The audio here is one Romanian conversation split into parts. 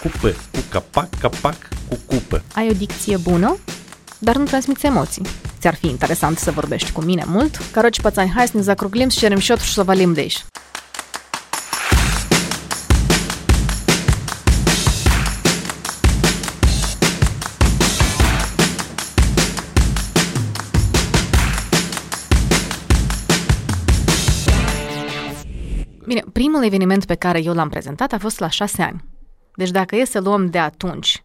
cupă, cu capac, capac, cu cupă. Ai o dicție bună, dar nu transmiți emoții. Ți-ar fi interesant să vorbești cu mine mult? Короче, пацани, hai să ne zacruglim și cerem счет și să valim de aici. Bine, primul eveniment pe care eu l-am prezentat a fost la șase ani. Deci dacă e să luăm de atunci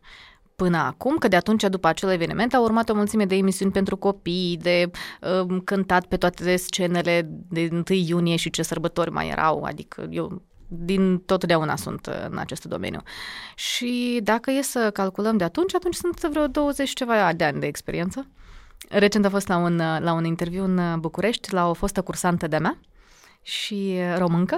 până acum, că de atunci, după acel eveniment, au urmat o mulțime de emisiuni pentru copii, de uh, cântat pe toate scenele de 1 iunie și ce sărbători mai erau, adică eu din totdeauna sunt în acest domeniu. Și dacă e să calculăm de atunci, atunci sunt vreo 20 ceva de ani de experiență. Recent a fost la un, la un interviu în București, la o fostă cursantă de mea și româncă,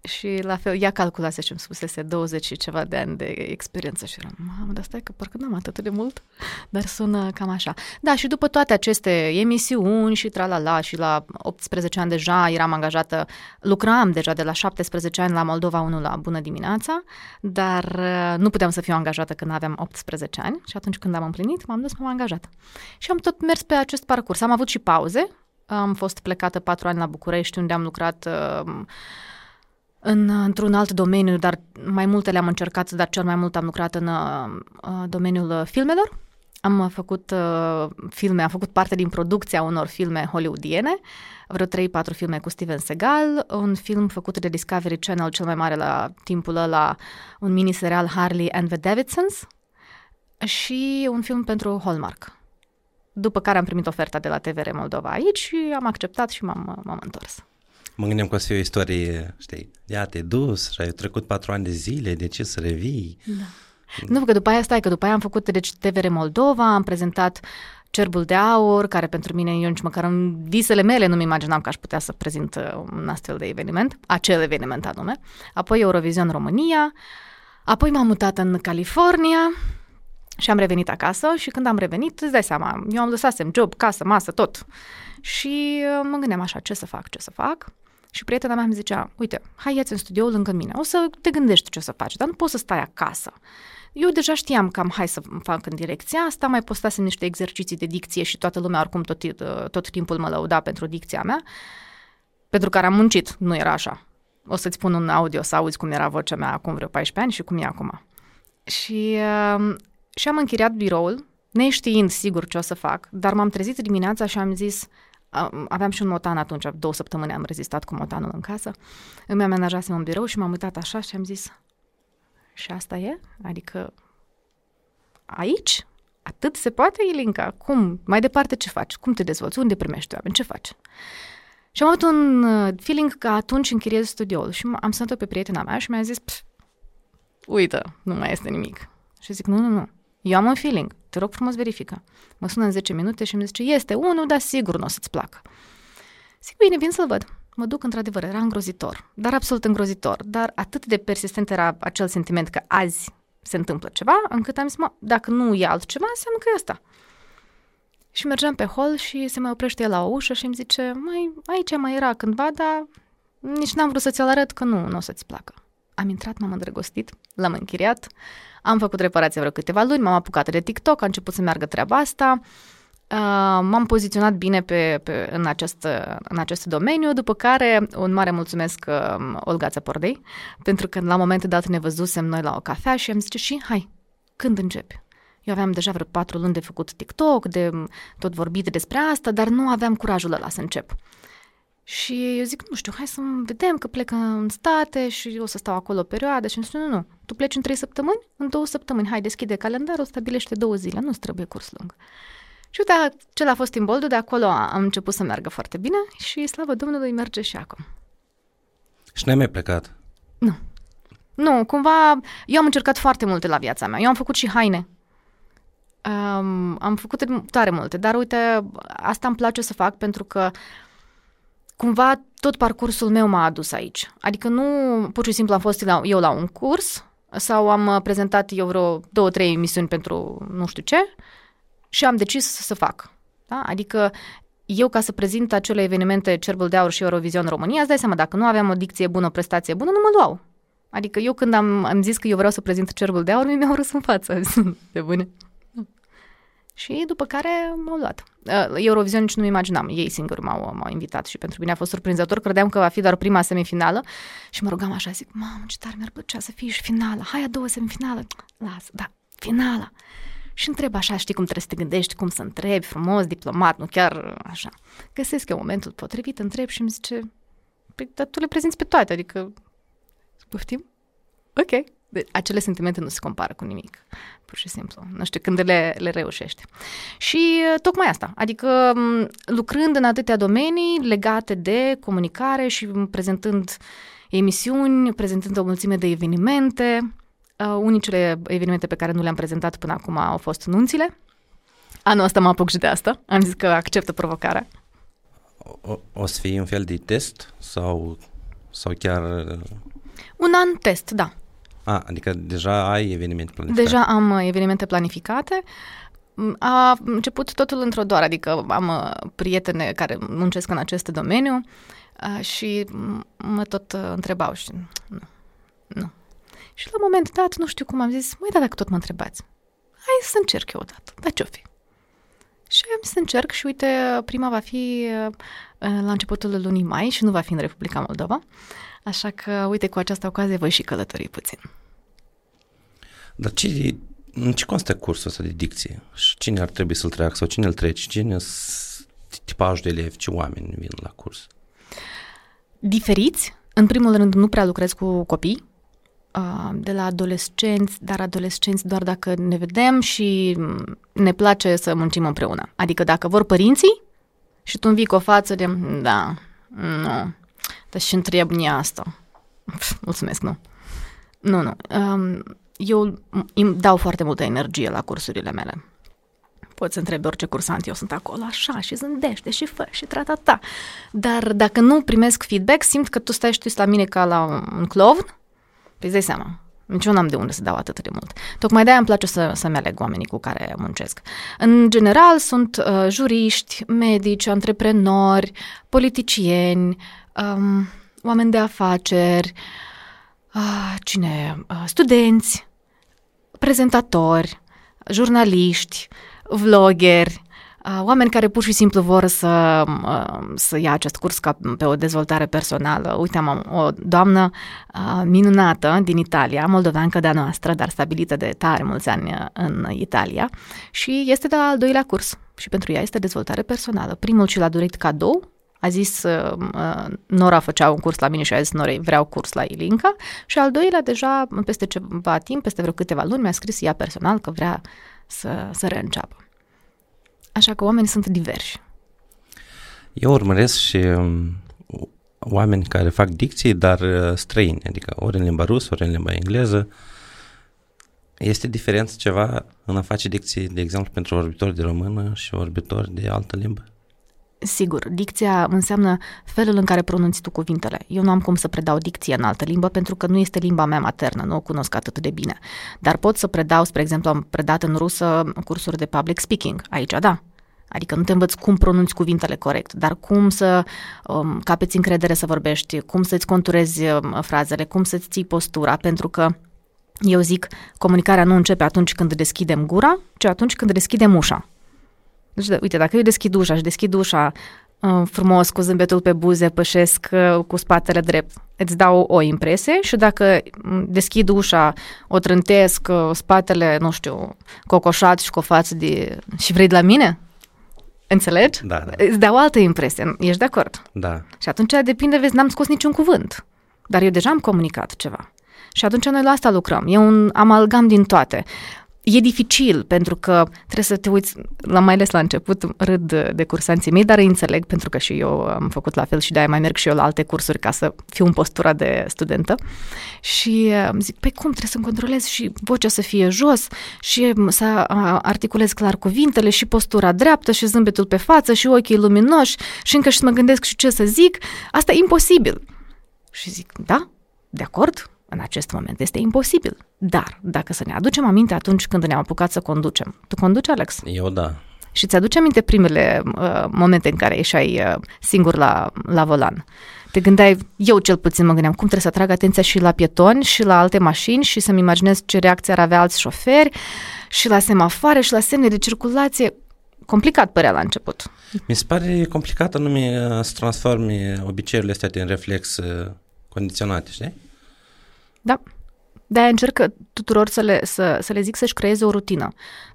și la fel, ea calculase și îmi spusese 20 și ceva de ani de experiență și eram, mamă, dar stai că parcă n-am atât de mult, dar sună cam așa. Da, și după toate aceste emisiuni și tralala și la 18 ani deja eram angajată, lucram deja de la 17 ani la Moldova 1 la Bună dimineața, dar uh, nu puteam să fiu angajată când aveam 18 ani și atunci când am împlinit m-am dus m-am angajat. Și am tot mers pe acest parcurs. Am avut și pauze, am fost plecată patru ani la București unde am lucrat uh, în, într-un alt domeniu, dar mai multe le-am încercat, dar cel mai mult am lucrat în uh, domeniul filmelor. Am făcut uh, filme, am făcut parte din producția unor filme hollywoodiene, vreo 3-4 filme cu Steven Seagal, un film făcut de Discovery Channel, cel mai mare la timpul ăla, un mini-serial Harley and the Davidsons și un film pentru Hallmark. După care am primit oferta de la TVR Moldova aici și am acceptat și m-am, m-am întors. Mă gândeam că o să fie o istorie, știi, ia te dus și ai trecut patru ani de zile, de ce să revii? Da. Nu, că după aia stai, că după aia am făcut deci TVR Moldova, am prezentat Cerbul de Aur, care pentru mine, eu nici măcar în visele mele nu-mi imaginam că aș putea să prezint uh, un astfel de eveniment, acel eveniment anume. Apoi Eurovision România, apoi m-am mutat în California și am revenit acasă și când am revenit, îți dai seama, eu am lăsasem job, casă, masă, tot. Și uh, mă gândeam așa, ce să fac, ce să fac. Și prietena mea îmi zicea, uite, hai ia în studioul lângă mine, o să te gândești ce o să faci, dar nu poți să stai acasă. Eu deja știam cam hai să fac în direcția asta, mai postasem niște exerciții de dicție și toată lumea oricum tot, tot timpul mă lăuda pentru dicția mea, pentru care am muncit, nu era așa. O să-ți pun un audio să auzi cum era vocea mea acum vreo 14 ani și cum e acum. Și, uh, și am închiriat biroul, neștiind sigur ce o să fac, dar m-am trezit dimineața și am zis, aveam și un motan atunci, două săptămâni am rezistat cu motanul în casă. Îmi amenajasem un birou și m-am uitat așa și am zis, și asta e? Adică aici? Atât se poate, Ilinca? Cum? Mai departe ce faci? Cum te dezvolți? Unde primești oameni? Ce faci? Și am avut un uh, feeling că atunci închiriez studioul și am sunat-o pe prietena mea și mi-a zis, uită, nu mai este nimic. Și zic, nu, nu, nu, eu am un feeling, te rog frumos verifică. Mă sună în 10 minute și mi zice, este unul, dar sigur nu o să-ți placă. Zic, bine, vin să-l văd. Mă duc, într-adevăr, era îngrozitor, dar absolut îngrozitor, dar atât de persistent era acel sentiment că azi se întâmplă ceva, încât am zis, mă, dacă nu e altceva, înseamnă că e asta. Și mergeam pe hol și se mai oprește el la o ușă și îmi zice, mai aici mai era cândva, dar nici n-am vrut să ți-l arăt că nu, nu o să-ți placă. Am intrat, m-am îndrăgostit, l-am închiriat, am făcut reparație vreo câteva luni, m-am apucat de TikTok, a început să meargă treaba asta, Uh, m-am poziționat bine pe, pe, în, acest, în acest domeniu, după care un mare mulțumesc uh, Olga Țăpordei, pentru că la momentul dat ne văzusem noi la o cafea și am zice și hai, când începi? Eu aveam deja vreo patru luni de făcut TikTok, de tot vorbit despre asta, dar nu aveam curajul ăla să încep. Și eu zic, nu știu, hai să vedem că plec în state și o să stau acolo o perioadă și îmi spune, nu, nu, tu pleci în trei săptămâni? În două săptămâni, hai, deschide calendarul, stabilește două zile, nu trebuie curs lung. Și uite, cel a fost imboldul, de acolo am început să meargă foarte bine și, slavă Domnului, merge și acum. Și n-ai mai plecat? Nu. Nu, cumva, eu am încercat foarte multe la viața mea. Eu am făcut și haine. Um, am făcut tare multe, dar uite, asta îmi place să fac pentru că uh, cumva tot parcursul meu m-a adus aici. Adică nu pur și simplu am fost la, eu la un curs sau am uh, prezentat eu vreo două, trei emisiuni pentru nu știu ce și am decis să fac. Da? Adică eu ca să prezint acele evenimente Cerbul de Aur și Eurovision România, îți dai seama, dacă nu aveam o dicție bună, o prestație bună, nu mă luau. Adică eu când am, am zis că eu vreau să prezint cerbul de aur, mi-au râs în față. de bune. Și după care m-au luat. Uh, Eurovision nici nu imaginam, ei singuri m-au, m-au invitat și pentru mine a fost surprinzător. Credeam că va fi doar prima semifinală și mă rugam așa, zic, mamă, ce tare mi-ar plăcea să fie și finala. Hai a doua semifinală. Lasă, da, finala. Și întreb așa, știi cum trebuie să te gândești, cum să întrebi, frumos, diplomat, nu chiar așa. Găsesc eu momentul potrivit, întreb și îmi zice, păi, dar tu le prezinți pe toate, adică, poftim? Ok. De, acele sentimente nu se compară cu nimic, pur și simplu. Nu știu, când le, le reușești. Și uh, tocmai asta, adică lucrând în atâtea domenii legate de comunicare și prezentând emisiuni, prezentând o mulțime de evenimente, uh, unicele evenimente pe care nu le-am prezentat până acum au fost nunțile. Anul ăsta mă apuc și de asta, am zis că acceptă provocarea. O, o să fie un fel de test sau, sau chiar... Uh, un an test, da. A, adică deja ai evenimente planificate. Deja am uh, evenimente planificate. Mm, a început totul într-o doar, adică am uh, prietene care muncesc în acest domeniu uh, și mă tot întrebau și nu, nu. Și la un moment dat, nu știu cum am zis, măi, da, dacă tot mă întrebați, hai să încerc eu odată, dar ce-o fi? Și am să încerc și uite, prima va fi la începutul lunii mai și nu va fi în Republica Moldova. Așa că, uite, cu această ocazie voi și călători puțin. Dar ce, în ce constă cursul ăsta de dicție? Și cine ar trebui să-l treacă sau cine îl trece? Cine tipajul de elevi, ce oameni vin la curs? Diferiți. În primul rând, nu prea lucrez cu copii, de la adolescenți, dar adolescenți doar dacă ne vedem și ne place să muncim împreună. Adică dacă vor părinții și tu vii cu o față de, da, nu, dar și întreb asta. Mulțumesc, nu. Nu, nu. Um, eu îmi dau foarte multă energie la cursurile mele. Poți să întrebi orice cursant, eu sunt acolo așa și zândește și fă și ta. Dar dacă nu primesc feedback, simt că tu stai și tu la mine ca la un clown, păi dai seama, nici eu n-am de unde să dau atât de mult. Tocmai de-aia îmi place să, să-mi aleg oamenii cu care muncesc. În general sunt uh, juriști, medici, antreprenori, politicieni, um, oameni de afaceri, uh, cine, uh, studenți, prezentatori, jurnaliști, vloggeri, uh, oameni care pur și simplu vor să, uh, să ia acest curs ca pe o dezvoltare personală. Uite, am o doamnă uh, minunată din Italia, moldoveancă de-a noastră, dar stabilită de tare mulți ani în Italia și este de la al doilea curs și pentru ea este dezvoltare personală. Primul și l-a dorit cadou, a zis, uh, Nora făcea un curs la mine și a zis, Norei, vreau curs la Ilinca și al doilea deja, peste ceva timp, peste vreo câteva luni, mi-a scris ea personal că vrea să, să reînceapă. Așa că oamenii sunt diversi. Eu urmăresc și um, oameni care fac dicții, dar uh, străini, adică ori în limba rusă, ori în limba engleză. Este diferență ceva în a face dicții, de exemplu, pentru vorbitori de română și vorbitori de altă limbă? Sigur, dicția înseamnă felul în care pronunți tu cuvintele. Eu nu am cum să predau dicție în altă limbă pentru că nu este limba mea maternă, nu o cunosc atât de bine. Dar pot să predau, spre exemplu, am predat în rusă cursuri de public speaking. Aici, da. Adică nu te învăț cum pronunți cuvintele corect, dar cum să um, capeți încredere să vorbești, cum să-ți conturezi um, frazele, cum să-ți ții postura, pentru că eu zic, comunicarea nu începe atunci când deschidem gura, ci atunci când deschidem ușa. Deci, uite, dacă eu deschid ușa și deschid ușa uh, frumos, cu zâmbetul pe buze, pășesc uh, cu spatele drept, îți dau o impresie și dacă mm, deschid ușa, o trântesc, uh, spatele, nu știu, cocoșat și cu o față de... și vrei de la mine? Înțelegi? Da, da. Îți dau altă impresie. Ești de acord? Da. Și atunci depinde, vezi, n-am scos niciun cuvânt. Dar eu deja am comunicat ceva. Și atunci noi la asta lucrăm. E un amalgam din toate. E dificil pentru că trebuie să te uiți, la mai ales la început, râd de cursanții mei, dar îi înțeleg pentru că și eu am făcut la fel și de-aia mai merg și eu la alte cursuri ca să fiu în postura de studentă. Și zic, pe cum trebuie să-mi controlez și vocea să fie jos și să articulez clar cuvintele și postura dreaptă și zâmbetul pe față și ochii luminoși și încă și să mă gândesc și ce să zic. Asta e imposibil. Și zic, da, de acord, în acest moment este imposibil. Dar, dacă să ne aducem aminte atunci când ne-am apucat să conducem. Tu conduci, Alex? Eu da. Și ți-aduce aminte primele uh, momente în care ieșai uh, singur la, la volan. Te gândeai, eu cel puțin mă gândeam, cum trebuie să atrag atenția și la pietoni și la alte mașini și să-mi imaginez ce reacție ar avea alți șoferi și la semafoare și la semne de circulație. Complicat părea la început. Mi se pare complicat anume uh, să transformi obiceiurile astea din reflex uh, condiționate, știi? Da. De-aia încerc tuturor să le, să, să le zic să-și creeze o rutină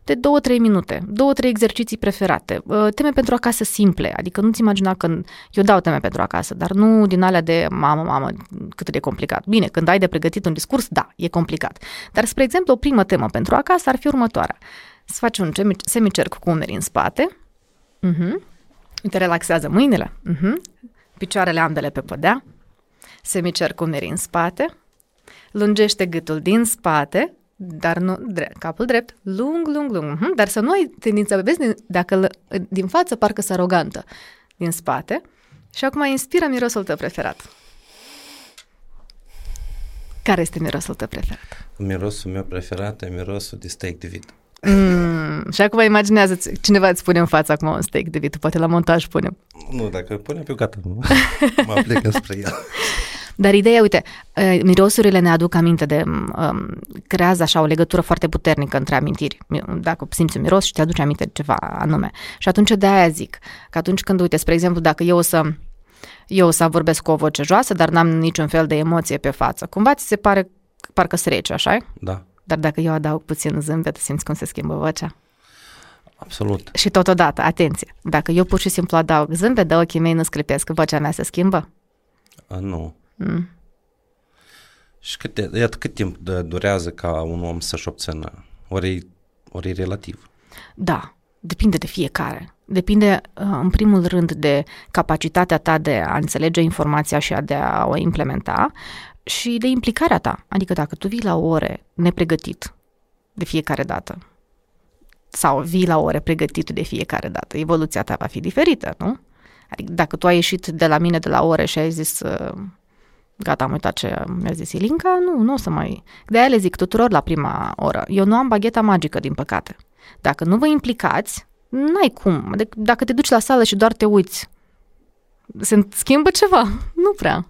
de 2-3 minute, 2-3 exerciții preferate, uh, teme pentru acasă simple, adică nu-ți imagina că eu dau teme pentru acasă, dar nu din alea de mamă, mamă, cât de complicat. Bine, când ai de pregătit un discurs, da, e complicat. Dar, spre exemplu, o primă temă pentru acasă ar fi următoarea. Să faci un semicerc cu umerii în spate, uh-huh. te relaxează mâinile, uh-huh. picioarele ambele pe podea, semicerc cu umerii în spate, lungește gâtul din spate, dar nu drept, capul drept, lung, lung, lung, uh-huh, dar să nu ai tendința, vezi, dacă din față parcă să arogantă, din spate, și acum inspiră mirosul tău preferat. Care este mirosul tău preferat? Mirosul meu preferat e mirosul de steak de vit. Mm, și acum imaginează cineva îți pune în față acum un steak de vit, poate la montaj punem. Nu, dacă punem pe gata, mă plec spre el. Dar ideea, uite, mirosurile ne aduc aminte de, um, creează așa o legătură foarte puternică între amintiri. Dacă simți un miros și te aduce aminte de ceva anume. Și atunci de aia zic că atunci când, uite, spre exemplu, dacă eu o să eu o să vorbesc cu o voce joasă, dar n-am niciun fel de emoție pe față. Cumva ți se pare parcă să rece, așa Da. Dar dacă eu adaug puțin zâmbet, simți cum se schimbă vocea? Absolut. Și totodată, atenție, dacă eu pur și simplu adaug zâmbet, de ochii mei nu sclipesc, vocea mea se schimbă? A, nu. Mm. Și cât, iată, cât timp durează ca un om să-și obțină? Ori, ori e relativ? Da, depinde de fiecare. Depinde, uh, în primul rând, de capacitatea ta de a înțelege informația și a de a o implementa și de implicarea ta. Adică dacă tu vii la ore nepregătit de fiecare dată sau vii la ore pregătit de fiecare dată, evoluția ta va fi diferită, nu? Adică dacă tu ai ieșit de la mine de la ore și ai zis uh, gata, am uitat ce mi-a zis Ilinca, nu, nu o să mai... De aia le zic tuturor la prima oră. Eu nu am bagheta magică, din păcate. Dacă nu vă implicați, n-ai cum. Adică dacă te duci la sală și doar te uiți, se schimbă ceva? Nu prea.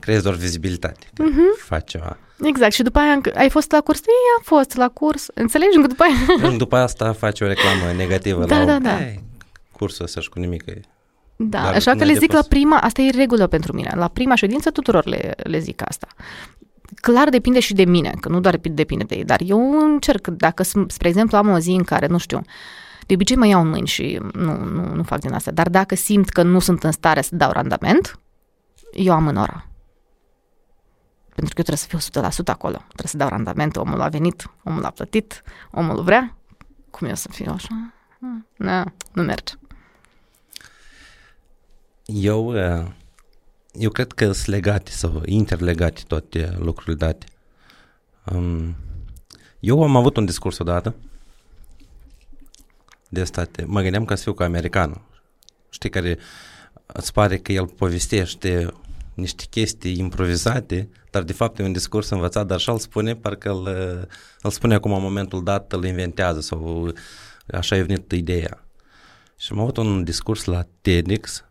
Crezi doar vizibilitate. Uh-huh. Faci ceva. Exact. Și după aia ai fost la curs? Ei, am fost la curs. Înțelegi? După aia... după asta faci o reclamă negativă da, la da, da. cursul să-și cu nimic. Da, Dar așa că le zic la prima, asta e regulă pentru mine, la prima ședință tuturor le, le zic asta. Clar depinde și de mine, că nu doar depinde de ei, dar eu încerc, dacă, spre exemplu, am o zi în care, nu știu, de obicei mă iau în mâini și nu, nu, nu fac din asta, dar dacă simt că nu sunt în stare să dau randament, eu am în ora. Pentru că eu trebuie să fiu 100% acolo. Trebuie să dau randament, omul a venit, omul a plătit, omul vrea. Cum eu să fiu așa? Nu, nu merge. Eu, uh, eu cred că sunt legate sau interlegate toate lucrurile date. Um, eu am avut un discurs odată de state. Mă gândeam ca să fiu ca americanul. Știi, care îți pare că el povestește niște chestii improvizate, dar de fapt e un discurs învățat, dar așa îl spune, parcă îl, îl spune acum în momentul dat, îl inventează sau așa e venit ideea. Și am avut un discurs la TEDx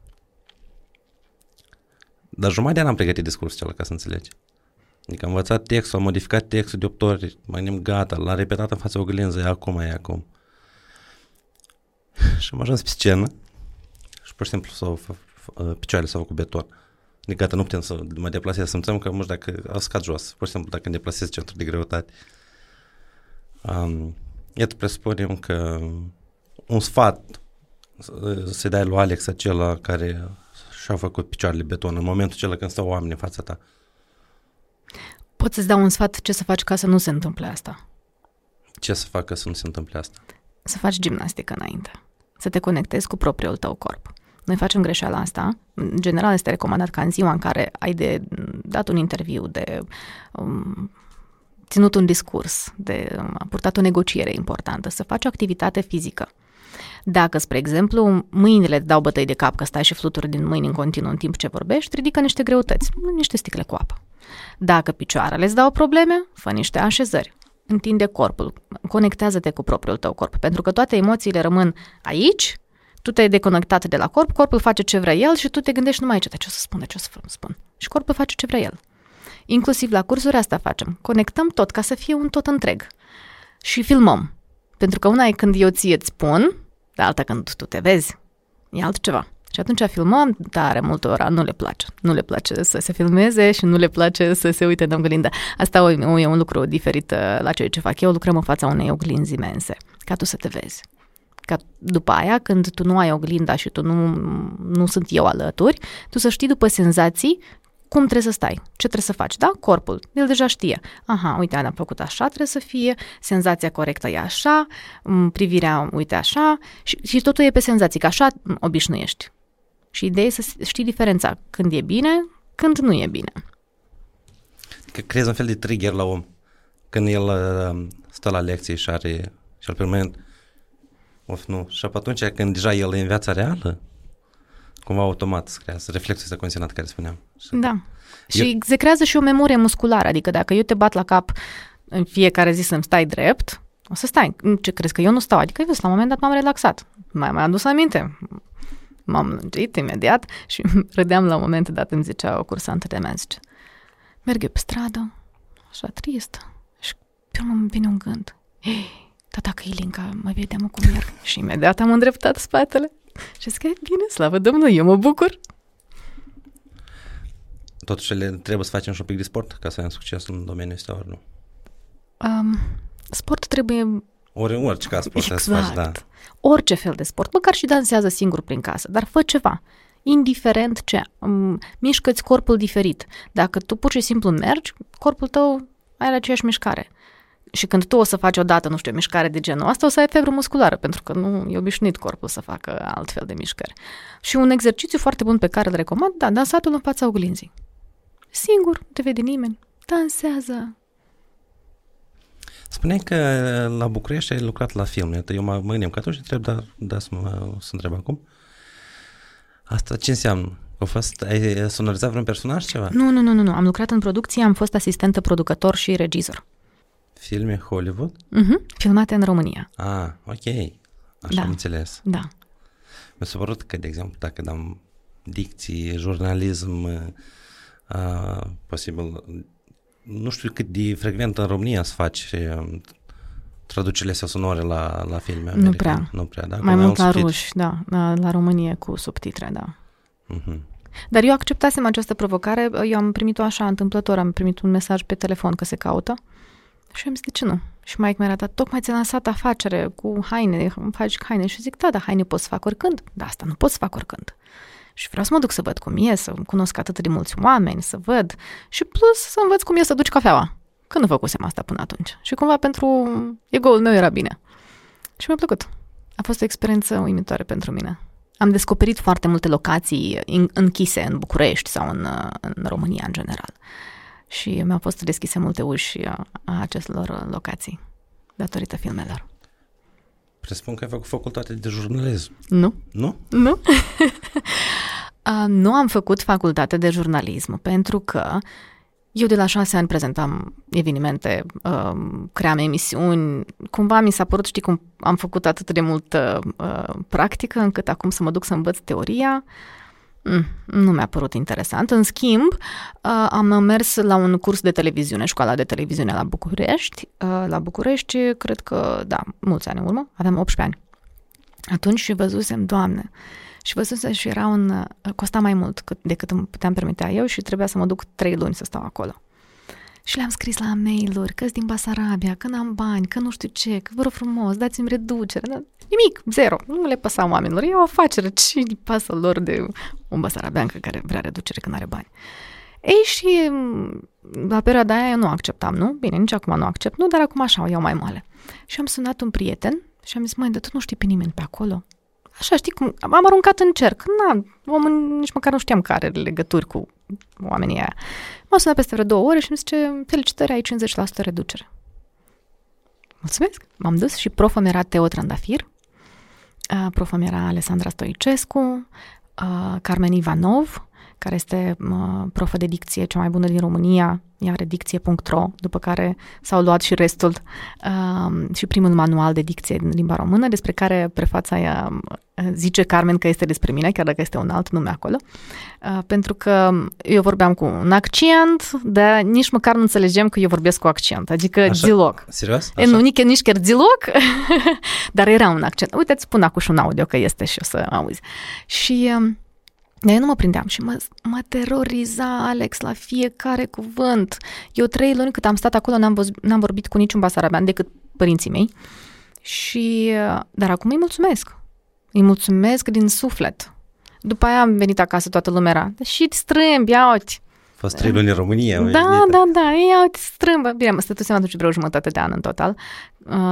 dar jumătate n-am pregătit discursul acela, ca să înțelegi. Adică am învățat textul, am modificat textul de 8 ori, mai gândim gata, l-am repetat în fața oglinză, e acum, e acum. și am ajuns pe scenă și pur și simplu s-au, picioarele s-au făcut beton. Adică gata, nu putem să mă deplasez, simțăm că, nu știu, dacă au scad jos, pur și simplu dacă îmi deplasez centrul de greutate. Um, iată, presupunem că un sfat să dai lui Alex acela care și-au făcut picioarele beton în momentul acela când stau oameni în fața ta. Pot să-ți dau un sfat ce să faci ca să nu se întâmple asta. Ce să fac ca să nu se întâmple asta? Să faci gimnastică înainte. Să te conectezi cu propriul tău corp. Noi facem greșeala asta. În general este recomandat ca în ziua în care ai de dat un interviu, de um, ținut un discurs, de um, purtat o negociere importantă, să faci o activitate fizică. Dacă, spre exemplu, mâinile îți dau bătăi de cap că stai și fluturi din mâini în continuu în timp ce vorbești, ridică niște greutăți, niște sticle cu apă. Dacă picioarele îți dau probleme, fă niște așezări. întinde corpul, conectează-te cu propriul tău corp, pentru că toate emoțiile rămân aici, tu te-ai deconectat de la corp, corpul face ce vrea el și tu te gândești numai aici, de ce o să spun, de ce o să spun. Și corpul face ce vrea el. Inclusiv la cursuri asta facem. Conectăm tot ca să fie un tot întreg. Și filmăm. Pentru că una e când eu ție îți spun, dar alta când tu te vezi. E altceva. Și atunci filmăm, tare multe ora nu le place. Nu le place să se filmeze și nu le place să se uite în oglindă. Asta e un lucru diferit uh, la ceea ce fac eu. Lucrăm în fața unei oglinzi imense, ca tu să te vezi. Ca după aia, când tu nu ai oglinda și tu nu, nu sunt eu alături, tu să știi după senzații cum trebuie să stai, ce trebuie să faci, da? Corpul, el deja știe. Aha, uite, am făcut așa, trebuie să fie, senzația corectă e așa, privirea, uite, așa, și, și totul e pe senzații, că așa obișnuiești. Și ideea e să știi diferența când e bine, când nu e bine. Că creezi un fel de trigger la om. Când el uh, stă la lecție și are și al permanent of nu. Și atunci când deja el e în viața reală, cumva automat se creează reflexul ăsta condiționat care spuneam. Și da. Eu... Și se creează și o memorie musculară, adică dacă eu te bat la cap în fiecare zi să-mi stai drept, o să stai. Ce crezi că eu nu stau? Adică, vezi, la un moment dat m-am relaxat. Mai mai adus aminte. M-am lungit imediat și râdeam la un moment dat, îmi zicea o cursantă de mea, zice, merg eu pe stradă, așa tristă, și pe urmă îmi vine un gând. Ei, dar dacă Ilinca mă vedeam cum merg. Și imediat am îndreptat spatele. Și zic, bine, slavă Domnului, eu mă bucur. Totuși le trebuie să facem și un pic de sport ca să avem succes în domeniul ăsta, ori nu? Um, sport trebuie... Ori, orice ca sport exact. să faci, da. Orice fel de sport, măcar și dansează singur prin casă, dar fă ceva. Indiferent ce, um, mișcă-ți corpul diferit. Dacă tu pur și simplu mergi, corpul tău are aceeași mișcare. Și când tu o să faci odată, nu știu, o mișcare de genul asta, o să ai febră musculară, pentru că nu e obișnuit corpul să facă altfel de mișcări. Și un exercițiu foarte bun pe care îl recomand, da, dansatul în fața oglinzii. Singur, nu te vede nimeni. Dansează. Spuneai că la București ai lucrat la film. Eu mă, mă gândim că atunci întreb, dar da, să, mă, să întreb acum. Asta ce înseamnă? A fost, ai sonorizat vreun personaj ceva? Nu, nu, nu, nu, nu. Am lucrat în producție, am fost asistentă producător și regizor. Filme Hollywood? Uh-huh. Filmate în România. Ah, ok. Așa da. am înțeles. Da. Mi s-a părut că, de exemplu, dacă dăm dicție, jurnalism, uh, posibil, nu știu cât de frecvent în România să faci uh, traducerile sau sonore la, la filme americane. Nu prea. Nu prea, da? Mai mult la ruși, da. La, la România cu subtitre, da. Uh-huh. Dar eu acceptasem această provocare, eu am primit-o așa întâmplător, am primit un mesaj pe telefon că se caută și am zis, de ce nu? Și Mike mi-a arătat, tocmai ți-a lansat afacere cu haine, faci haine. Și zic, da, da, haine pot să fac oricând. Da, asta nu pot să fac oricând. Și vreau să mă duc să văd cum e, să cunosc atât de mulți oameni, să văd. Și plus să învăț cum e să duci cafeaua. Că nu făcusem asta până atunci. Și cumva pentru ego-ul meu era bine. Și mi-a plăcut. A fost o experiență uimitoare pentru mine. Am descoperit foarte multe locații închise în București sau în, în România în general și mi-au fost deschise multe uși a, a acestor locații datorită filmelor. Presupun că ai făcut facultate de jurnalism. Nu. Nu? Nu. uh, nu am făcut facultate de jurnalism pentru că eu de la șase ani prezentam evenimente, uh, cream emisiuni. Cumva mi s-a părut, știi cum am făcut atât de multă uh, practică încât acum să mă duc să învăț teoria. Uh, Mm, nu mi-a părut interesant. În schimb, uh, am mers la un curs de televiziune, școala de televiziune la București. Uh, la București, cred că, da, mulți ani în urmă, aveam 18 ani. Atunci și văzusem, Doamne, și văzusem și era un, uh, costa mai mult decât îmi puteam permitea eu și trebuia să mă duc trei luni să stau acolo. Și le-am scris la mail-uri că din Basarabia, că n-am bani, că nu știu ce, că vă rog frumos, dați-mi reducere. Nimic, zero. Nu le păsa oamenilor. E o afacere. Ce îi pasă lor de un basarabeancă care vrea reducere când are bani? Ei, și mm, la perioada aia eu nu acceptam, nu? Bine, nici acum nu accept, nu, dar acum așa o iau mai moale. Și am sunat un prieten și am zis, măi, dar tu nu știi pe nimeni pe acolo? Așa, știi cum, am aruncat în cerc. Na, omul nici măcar nu știam care are legături cu oamenii aia. M-a sunat peste vreo două ore și îmi zice, felicitări, ai 50% reducere. Mulțumesc! M-am dus și proful mi era Teo Trandafir, proful mi era Alessandra Stoicescu, Carmen Ivanov care este uh, profă de dicție cea mai bună din România, ea are dicție.ro, după care s-au luat și restul uh, și primul manual de dicție din limba română, despre care prefața aia zice Carmen că este despre mine, chiar dacă este un alt nume acolo, uh, pentru că eu vorbeam cu un accent, dar nici măcar nu înțelegem că eu vorbesc cu accent, adică Așa? deloc. Serios? Așa? Nu, nici, nici chiar deloc, dar era un accent. Uite, îți spun acum și un audio că este și o să auzi. Și um, dar eu nu mă prindeam și mă, mă teroriza Alex la fiecare cuvânt. Eu trei luni cât am stat acolo n-am, văz, n-am vorbit cu niciun basarabean decât părinții mei. Și, uh, dar acum îi mulțumesc. Îi mulțumesc din suflet. După aia am venit acasă, toată lumea era, și strâmbi, ia uite. Fost trei luni în România. Da, da, da, ia uite, strâmbă. Bine, mă stătusem atunci vreo jumătate de an în total, uh,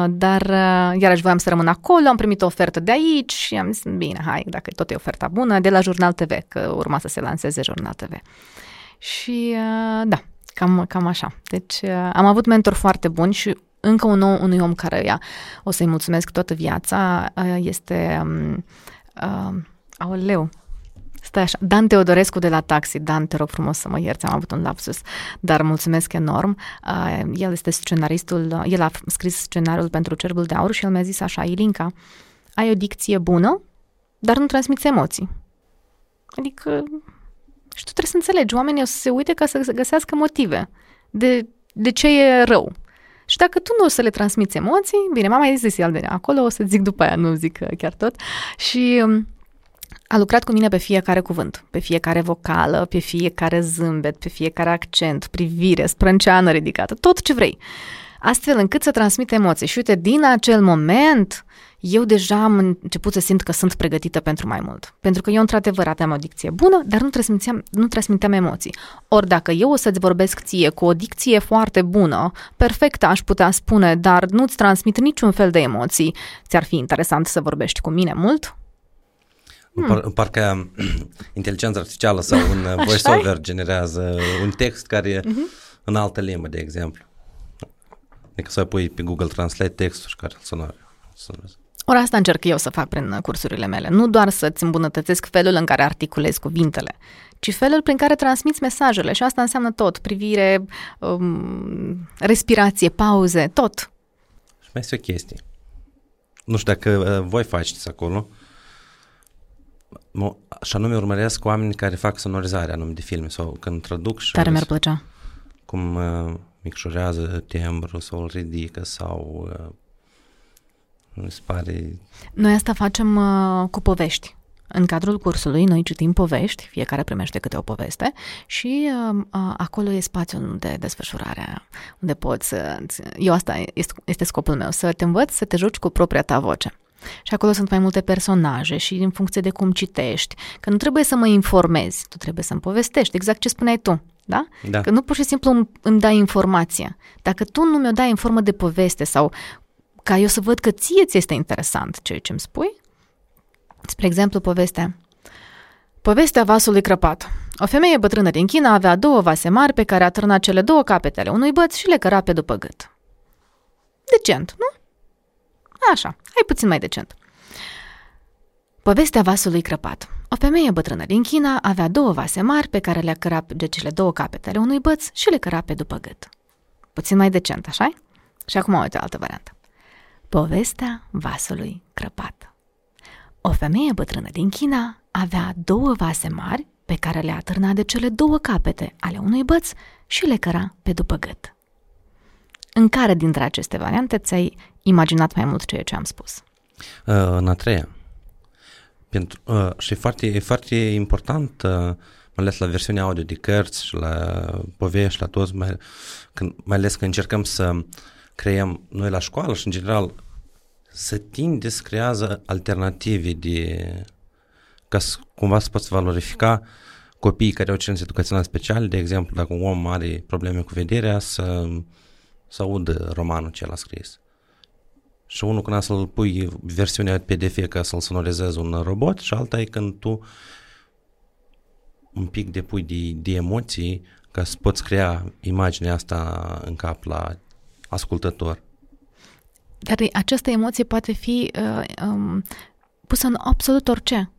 dar uh, iarăși voiam să rămân acolo, am primit o ofertă de aici și am zis, bine, hai, dacă tot e oferta bună, de la Jurnal TV, că urma să se lanseze Jurnal TV. Și uh, da, cam, cam așa. Deci am avut mentor foarte bun și încă un nou unui om care ea o să-i mulțumesc toată viața este um, uh, aoleu, Stai așa, Dan Teodorescu de la Taxi. Dan, te rog frumos să mă ierți, am avut un lapsus, dar mulțumesc enorm. Uh, el este scenaristul, el a scris scenariul pentru Cerbul de Aur și el mi-a zis așa, Ilinca, ai o dicție bună, dar nu transmiți emoții. Adică, și tu trebuie să înțelegi, oamenii o să se uite ca să găsească motive de, de ce e rău. Și dacă tu nu o să le transmiți emoții, bine, m-a mai zis el de acolo, o să zic după aia, nu zic chiar tot. Și um, a lucrat cu mine pe fiecare cuvânt, pe fiecare vocală, pe fiecare zâmbet, pe fiecare accent, privire, sprânceană ridicată, tot ce vrei. Astfel încât să transmit emoții. Și uite, din acel moment, eu deja am început să simt că sunt pregătită pentru mai mult. Pentru că eu, într-adevăr, aveam o dicție bună, dar nu transmiteam, nu transmiteam emoții. Ori dacă eu o să-ți vorbesc ție cu o dicție foarte bună, perfectă aș putea spune, dar nu-ți transmit niciun fel de emoții, ți-ar fi interesant să vorbești cu mine mult? Hmm. Par, parcă inteligența artificială sau un voiceover generează un text care e uh-huh. în altă limbă, de exemplu. Adică să pui pe Google Translate textul și care sună. Ori asta încerc eu să fac prin cursurile mele. Nu doar să-ți îmbunătățesc felul în care articulezi cuvintele, ci felul prin care transmiți mesajele. Și asta înseamnă tot. Privire, um, respirație, pauze, tot. Și mai este o chestie. Nu știu dacă uh, voi faceți acolo, și anume urmăresc oameni care fac sonorizare anume de filme sau când traduc și... Care mi-ar plăcea. Cum uh, micșorează timbru sau îl ridică sau uh, mi se pare... Noi asta facem uh, cu povești. În cadrul cursului noi citim povești, fiecare primește câte o poveste și uh, uh, acolo e spațiul de desfășurare, unde poți să... Eu asta este, este scopul meu, să te învăț să te joci cu propria ta voce. Și acolo sunt mai multe personaje și în funcție de cum citești, că nu trebuie să mă informezi, tu trebuie să-mi povestești, exact ce spuneai tu. Da? da? Că nu pur și simplu îmi, îmi dai informația. Dacă tu nu mi-o dai în formă de poveste sau ca eu să văd că ție ți este interesant ceea ce îmi spui, spre exemplu, povestea. Povestea vasului crăpat. O femeie bătrână din China avea două vase mari pe care atârna cele două capete ale unui băț și le căra pe după gât. Decent, nu? Așa, hai puțin mai decent. Povestea vasului crăpat. O femeie bătrână din China avea două vase mari pe care le căra de cele două capete ale unui băț și le căra pe după gât. Puțin mai decent, așa Și acum uite altă variantă. Povestea vasului crăpat. O femeie bătrână din China avea două vase mari pe care le atârna de cele două capete ale unui băț și le căra pe după gât. În care dintre aceste variante ți-ai imaginat mai mult ceea ce am spus? Uh, în a treia. Pentru, uh, și foarte, e foarte important, uh, mai ales la versiunea audio de cărți și la povești, la toți, mai, când, mai ales când încercăm să creăm noi la școală și în general să tinde să creează alternative de ca să, cumva să poți valorifica copiii care au cerințe educaționale speciale, de exemplu, dacă un om are probleme cu vederea, să, să audă romanul ce l-a scris. Și unul când să-l pui versiunea PDF ca să-l sonorizezi un robot și alta e când tu un pic depui de, de emoții ca să poți crea imaginea asta în cap la ascultător. Dar această emoție poate fi uh, um, pusă în absolut orice.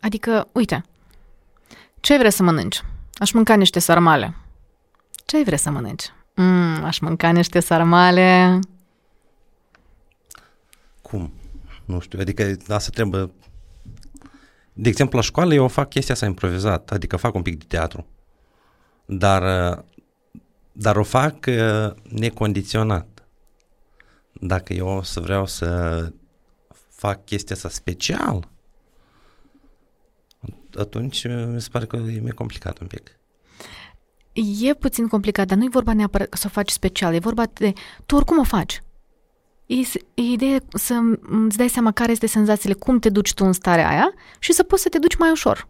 Adică, uite, Ce vrei să mănânci? Aș mânca niște sarmale. Ce vrei să mănânci? Mm, aș mânca niște sarmale. Cum? Nu știu, adică asta trebuie... De exemplu, la școală eu fac chestia asta improvizat, adică fac un pic de teatru. Dar, dar o fac uh, necondiționat. Dacă eu o să vreau să fac chestia asta special, atunci mi se pare că e mai complicat un pic. E puțin complicat, dar nu e vorba neapărat să o faci special, e vorba de tu oricum o faci. E, e ideea să îți dai seama care este senzațiile, cum te duci tu în starea aia și să poți să te duci mai ușor.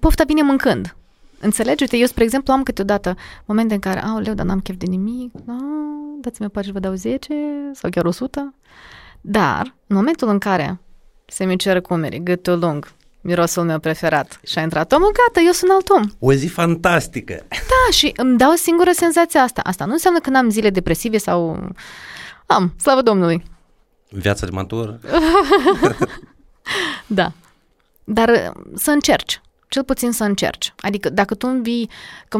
Pofta vine mâncând. Înțelegeți? Eu, spre exemplu, am câteodată momente în care, leu, dar n-am chef de nimic, no, dați-mi o pace, vă dau 10 sau chiar 100. Dar, în momentul în care se mi cer cumerii, gâtul lung, mirosul meu preferat și a intrat omul, gata, eu sunt alt om. O zi fantastică! Da, și îmi dau singură senzația asta. Asta nu înseamnă că n-am zile depresive sau... Am, slavă Domnului. Viața de matur. da. Dar să încerci cel puțin să încerci. Adică dacă tu învii, că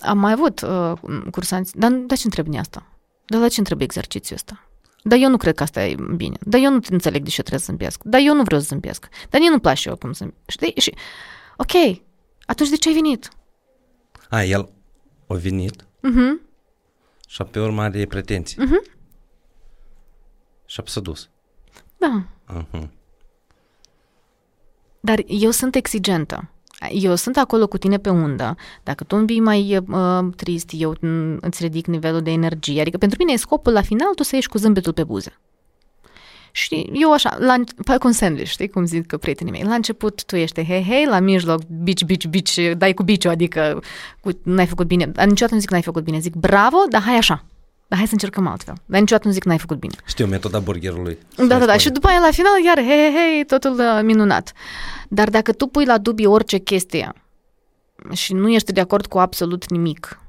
am mai avut uh, cursanți, dar de ce întrebi asta? Dar la ce întrebi exercițiul ăsta? Dar eu nu cred că asta e bine. Dar eu nu înțeleg de ce trebuie să zâmbesc. Dar eu nu vreau să zâmbesc. Dar nici nu place eu cum zâmbesc. Știi? Și, ok, atunci de ce ai venit? A, el a venit uh-huh. și pe urmă are pretenții. Uh-huh. Și a dus. Da. Uh-huh. Dar eu sunt exigentă. Eu sunt acolo cu tine pe undă. Dacă tu îmi mai uh, trist, eu îți ridic nivelul de energie. Adică pentru mine e scopul la final tu să ieși cu zâmbetul pe buze. Și eu așa, la, pe un sandwich, știi cum zic că prietenii mei. La început tu ești hei, hei, la mijloc, bici, bici, bici, dai cu biciu, adică cu, n-ai făcut bine. Dar niciodată nu zic n-ai făcut bine, zic bravo, dar hai așa. Dar hai să încercăm altfel. Dar niciodată nu zic n-ai făcut bine. Știu metoda burgerului. Da, da, da. Și după aia la final iar, hei, hei, hei, totul uh, minunat. Dar dacă tu pui la dubii orice chestie și nu ești de acord cu absolut nimic,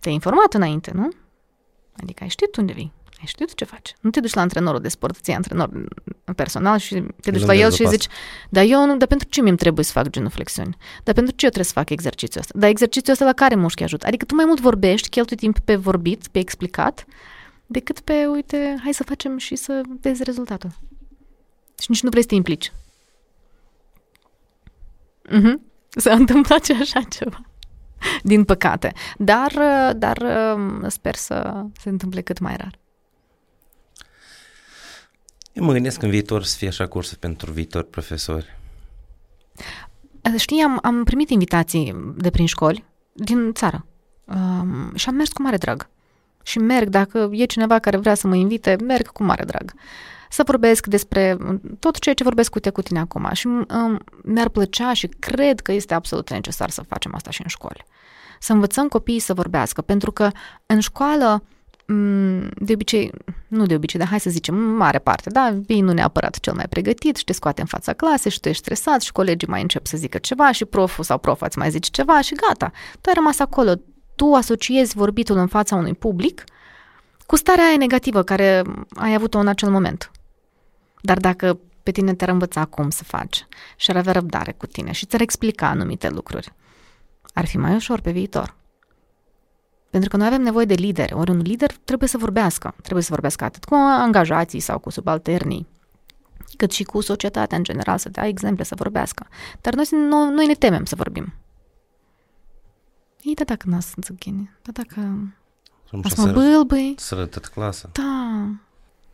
te-ai informat înainte, nu? Adică ai știut unde vii. Ai știut ce faci. Nu te duci la antrenorul de sport, ții antrenor personal și te duci la el și zici, dar eu nu, dar pentru ce mi trebuie să fac genuflexiuni? Dar pentru ce eu trebuie să fac exercițiul ăsta? Dar exercițiul ăsta la care mușchi ajută? Adică tu mai mult vorbești, cheltui timp pe vorbit, pe explicat, decât pe, uite, hai să facem și să vezi rezultatul. Și nici nu vrei să te implici. Mm-hmm. S-a întâmplat și așa ceva. Din păcate. Dar, dar sper să se întâmple cât mai rar. Eu mă gândesc în viitor să fie așa cursă pentru viitor profesori. Știi, am, am primit invitații de prin școli din țară um, și am mers cu mare drag. Și merg, dacă e cineva care vrea să mă invite, merg cu mare drag. Să vorbesc despre tot ceea ce vorbesc cu, te, cu tine acum. Și um, mi-ar plăcea și cred că este absolut necesar să facem asta și în școli. Să învățăm copiii să vorbească, pentru că în școală Mm, de obicei, nu de obicei, dar hai să zicem, mare parte, da, vii nu neapărat cel mai pregătit și te scoate în fața clasei și tu ești stresat și colegii mai încep să zică ceva și proful sau profa îți mai zice ceva și gata, tu ai rămas acolo, tu asociezi vorbitul în fața unui public cu starea aia negativă care ai avut-o în acel moment. Dar dacă pe tine te-ar învăța cum să faci și ar avea răbdare cu tine și ți-ar explica anumite lucruri, ar fi mai ușor pe viitor. Pentru că noi avem nevoie de lideri, ori un lider trebuie să vorbească. Trebuie să vorbească atât cu angajații sau cu subalternii, cât și cu societatea în general, să dea exemple, să vorbească. Dar noi, noi, noi ne temem să vorbim. Ei, da dacă n-ați înțeghini, da dacă... Să mă bâlbâi. Să tot clasa. Da.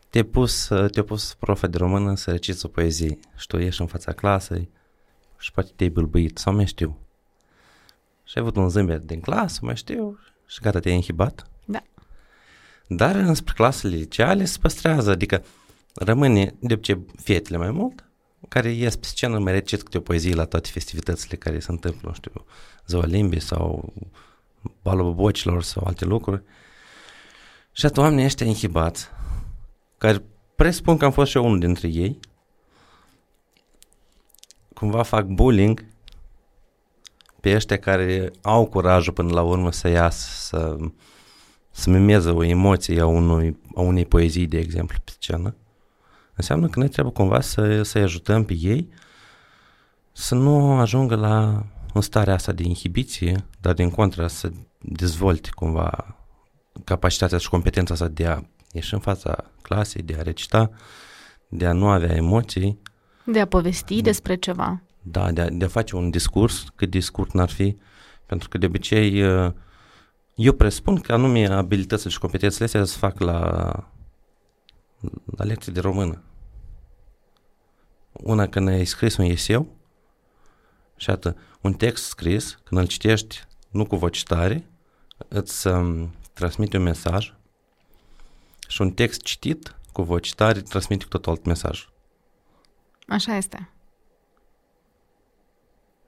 Te-a pus, te pus profa de română să reciți o poezie și tu ieși în fața clasei și poate te-ai bâlbâit sau mai știu. Și ai avut un zâmbet din clasă, mai știu, și gata, te-ai inhibat. Da. Dar înspre clasele liceale se păstrează, adică rămâne de obicei fetele mai mult, care ies pe scenă, mai recit câte o poezie la toate festivitățile care se întâmplă, nu știu, ziua limbii sau balul bocilor sau alte lucruri. Și atunci oamenii ăștia inhibați, care presupun că am fost și eu unul dintre ei, cumva fac bullying pe ăștia care au curajul până la urmă să iasă, să, să mimeze o emoție a, unui, a unei poezii, de exemplu, pe scenă, înseamnă că noi trebuie cumva să, să ajutăm pe ei să nu ajungă la în starea asta de inhibiție, dar din contra să dezvolte cumva capacitatea și competența asta de a ieși în fața clasei, de a recita, de a nu avea emoții. De a povesti despre ceva. Da, de a, de a face un discurs, cât de scurt n-ar fi, pentru că de obicei eu presupun că anume abilitățile și competențele astea se fac la, la lecții de română. Una când ai scris un eseu și atât, un text scris, când îl citești nu cu voce tare, îți um, transmite un mesaj și un text citit cu voce tare transmite cu tot alt mesaj. Așa este.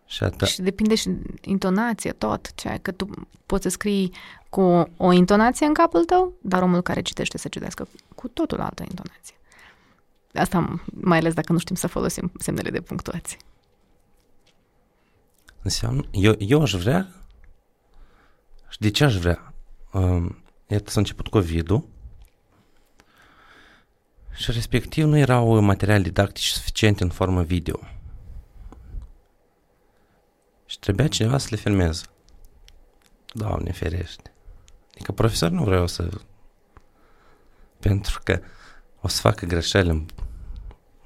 Și, atât. și depinde și intonație, tot. Ce, că tu poți să scrii cu o intonație în capul tău, dar omul care citește să citească cu totul altă intonație. Asta mai ales dacă nu știm să folosim semnele de punctuație. Înseamnă, eu, eu aș vrea, și de ce aș vrea? Um, iată s-a început COVID-ul și respectiv nu erau materiale didactice suficiente în formă video. Și trebuia cineva să le filmeze. Doamne ferește. Adică profesor nu vreau să... Pentru că o să facă greșeli în,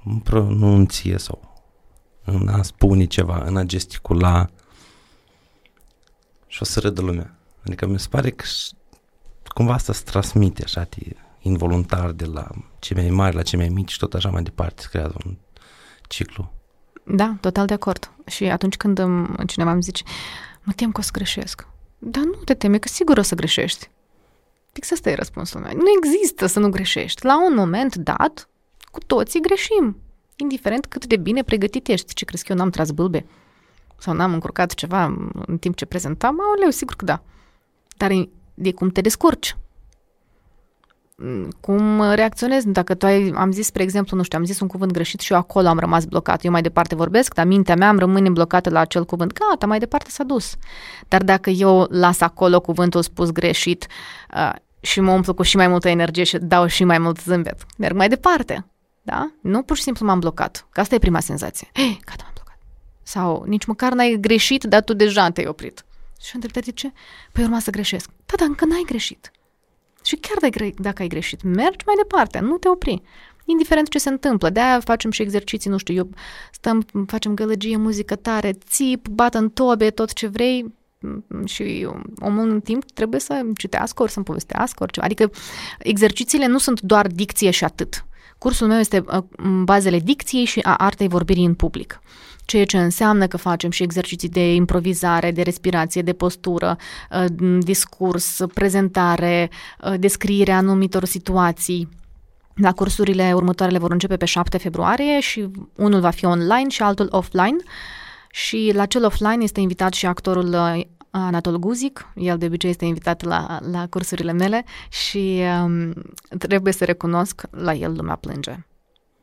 în pronunție sau în a spune ceva, în a gesticula și o să râdă lumea. Adică mi se pare că cumva asta se transmite așa de involuntar de la cei mai mari la cei mai mici și tot așa mai departe se creează un ciclu. Da, total de acord. Și atunci când cineva îmi zice, mă tem că o să greșesc. Dar nu te teme, că sigur o să greșești. Fix asta e răspunsul meu. Nu există să nu greșești. La un moment dat, cu toții greșim. Indiferent cât de bine pregătit ești. Ce crezi că eu n-am tras bâlbe? Sau n-am încurcat ceva în timp ce prezentam? Aoleu, sigur că da. Dar de cum te descurci cum reacționezi dacă tu ai, am zis, spre exemplu, nu știu, am zis un cuvânt greșit și eu acolo am rămas blocat. Eu mai departe vorbesc, dar mintea mea îmi rămâne blocată la acel cuvânt. Gata, mai departe s-a dus. Dar dacă eu las acolo cuvântul spus greșit uh, și mă umplu cu și mai multă energie și dau și mai mult zâmbet, merg mai departe. Da? Nu pur și simplu m-am blocat. Că asta e prima senzație. Hei, gata, m-am blocat. Sau nici măcar n-ai greșit, dar tu deja te-ai oprit. Și întreb, de ce? Păi urma să greșesc. Da, dar încă n-ai greșit. Și chiar dacă ai greșit, mergi mai departe, nu te opri. Indiferent ce se întâmplă, de-aia facem și exerciții, nu știu, eu stăm, facem gălăgie, muzică tare, țip, bat în tobe, tot ce vrei, și omul în timp trebuie să citească, ori să-mi povestească, orice. Adică exercițiile nu sunt doar dicție și atât. Cursul meu este uh, bazele dicției și a artei vorbirii în public ceea ce înseamnă că facem și exerciții de improvizare, de respirație, de postură, uh, discurs, prezentare, uh, descrierea anumitor situații. La cursurile următoarele vor începe pe 7 februarie și unul va fi online și altul offline. Și la cel offline este invitat și actorul uh, Anatol Guzic, el de obicei este invitat la, la cursurile mele și um, trebuie să recunosc, la el lumea plânge.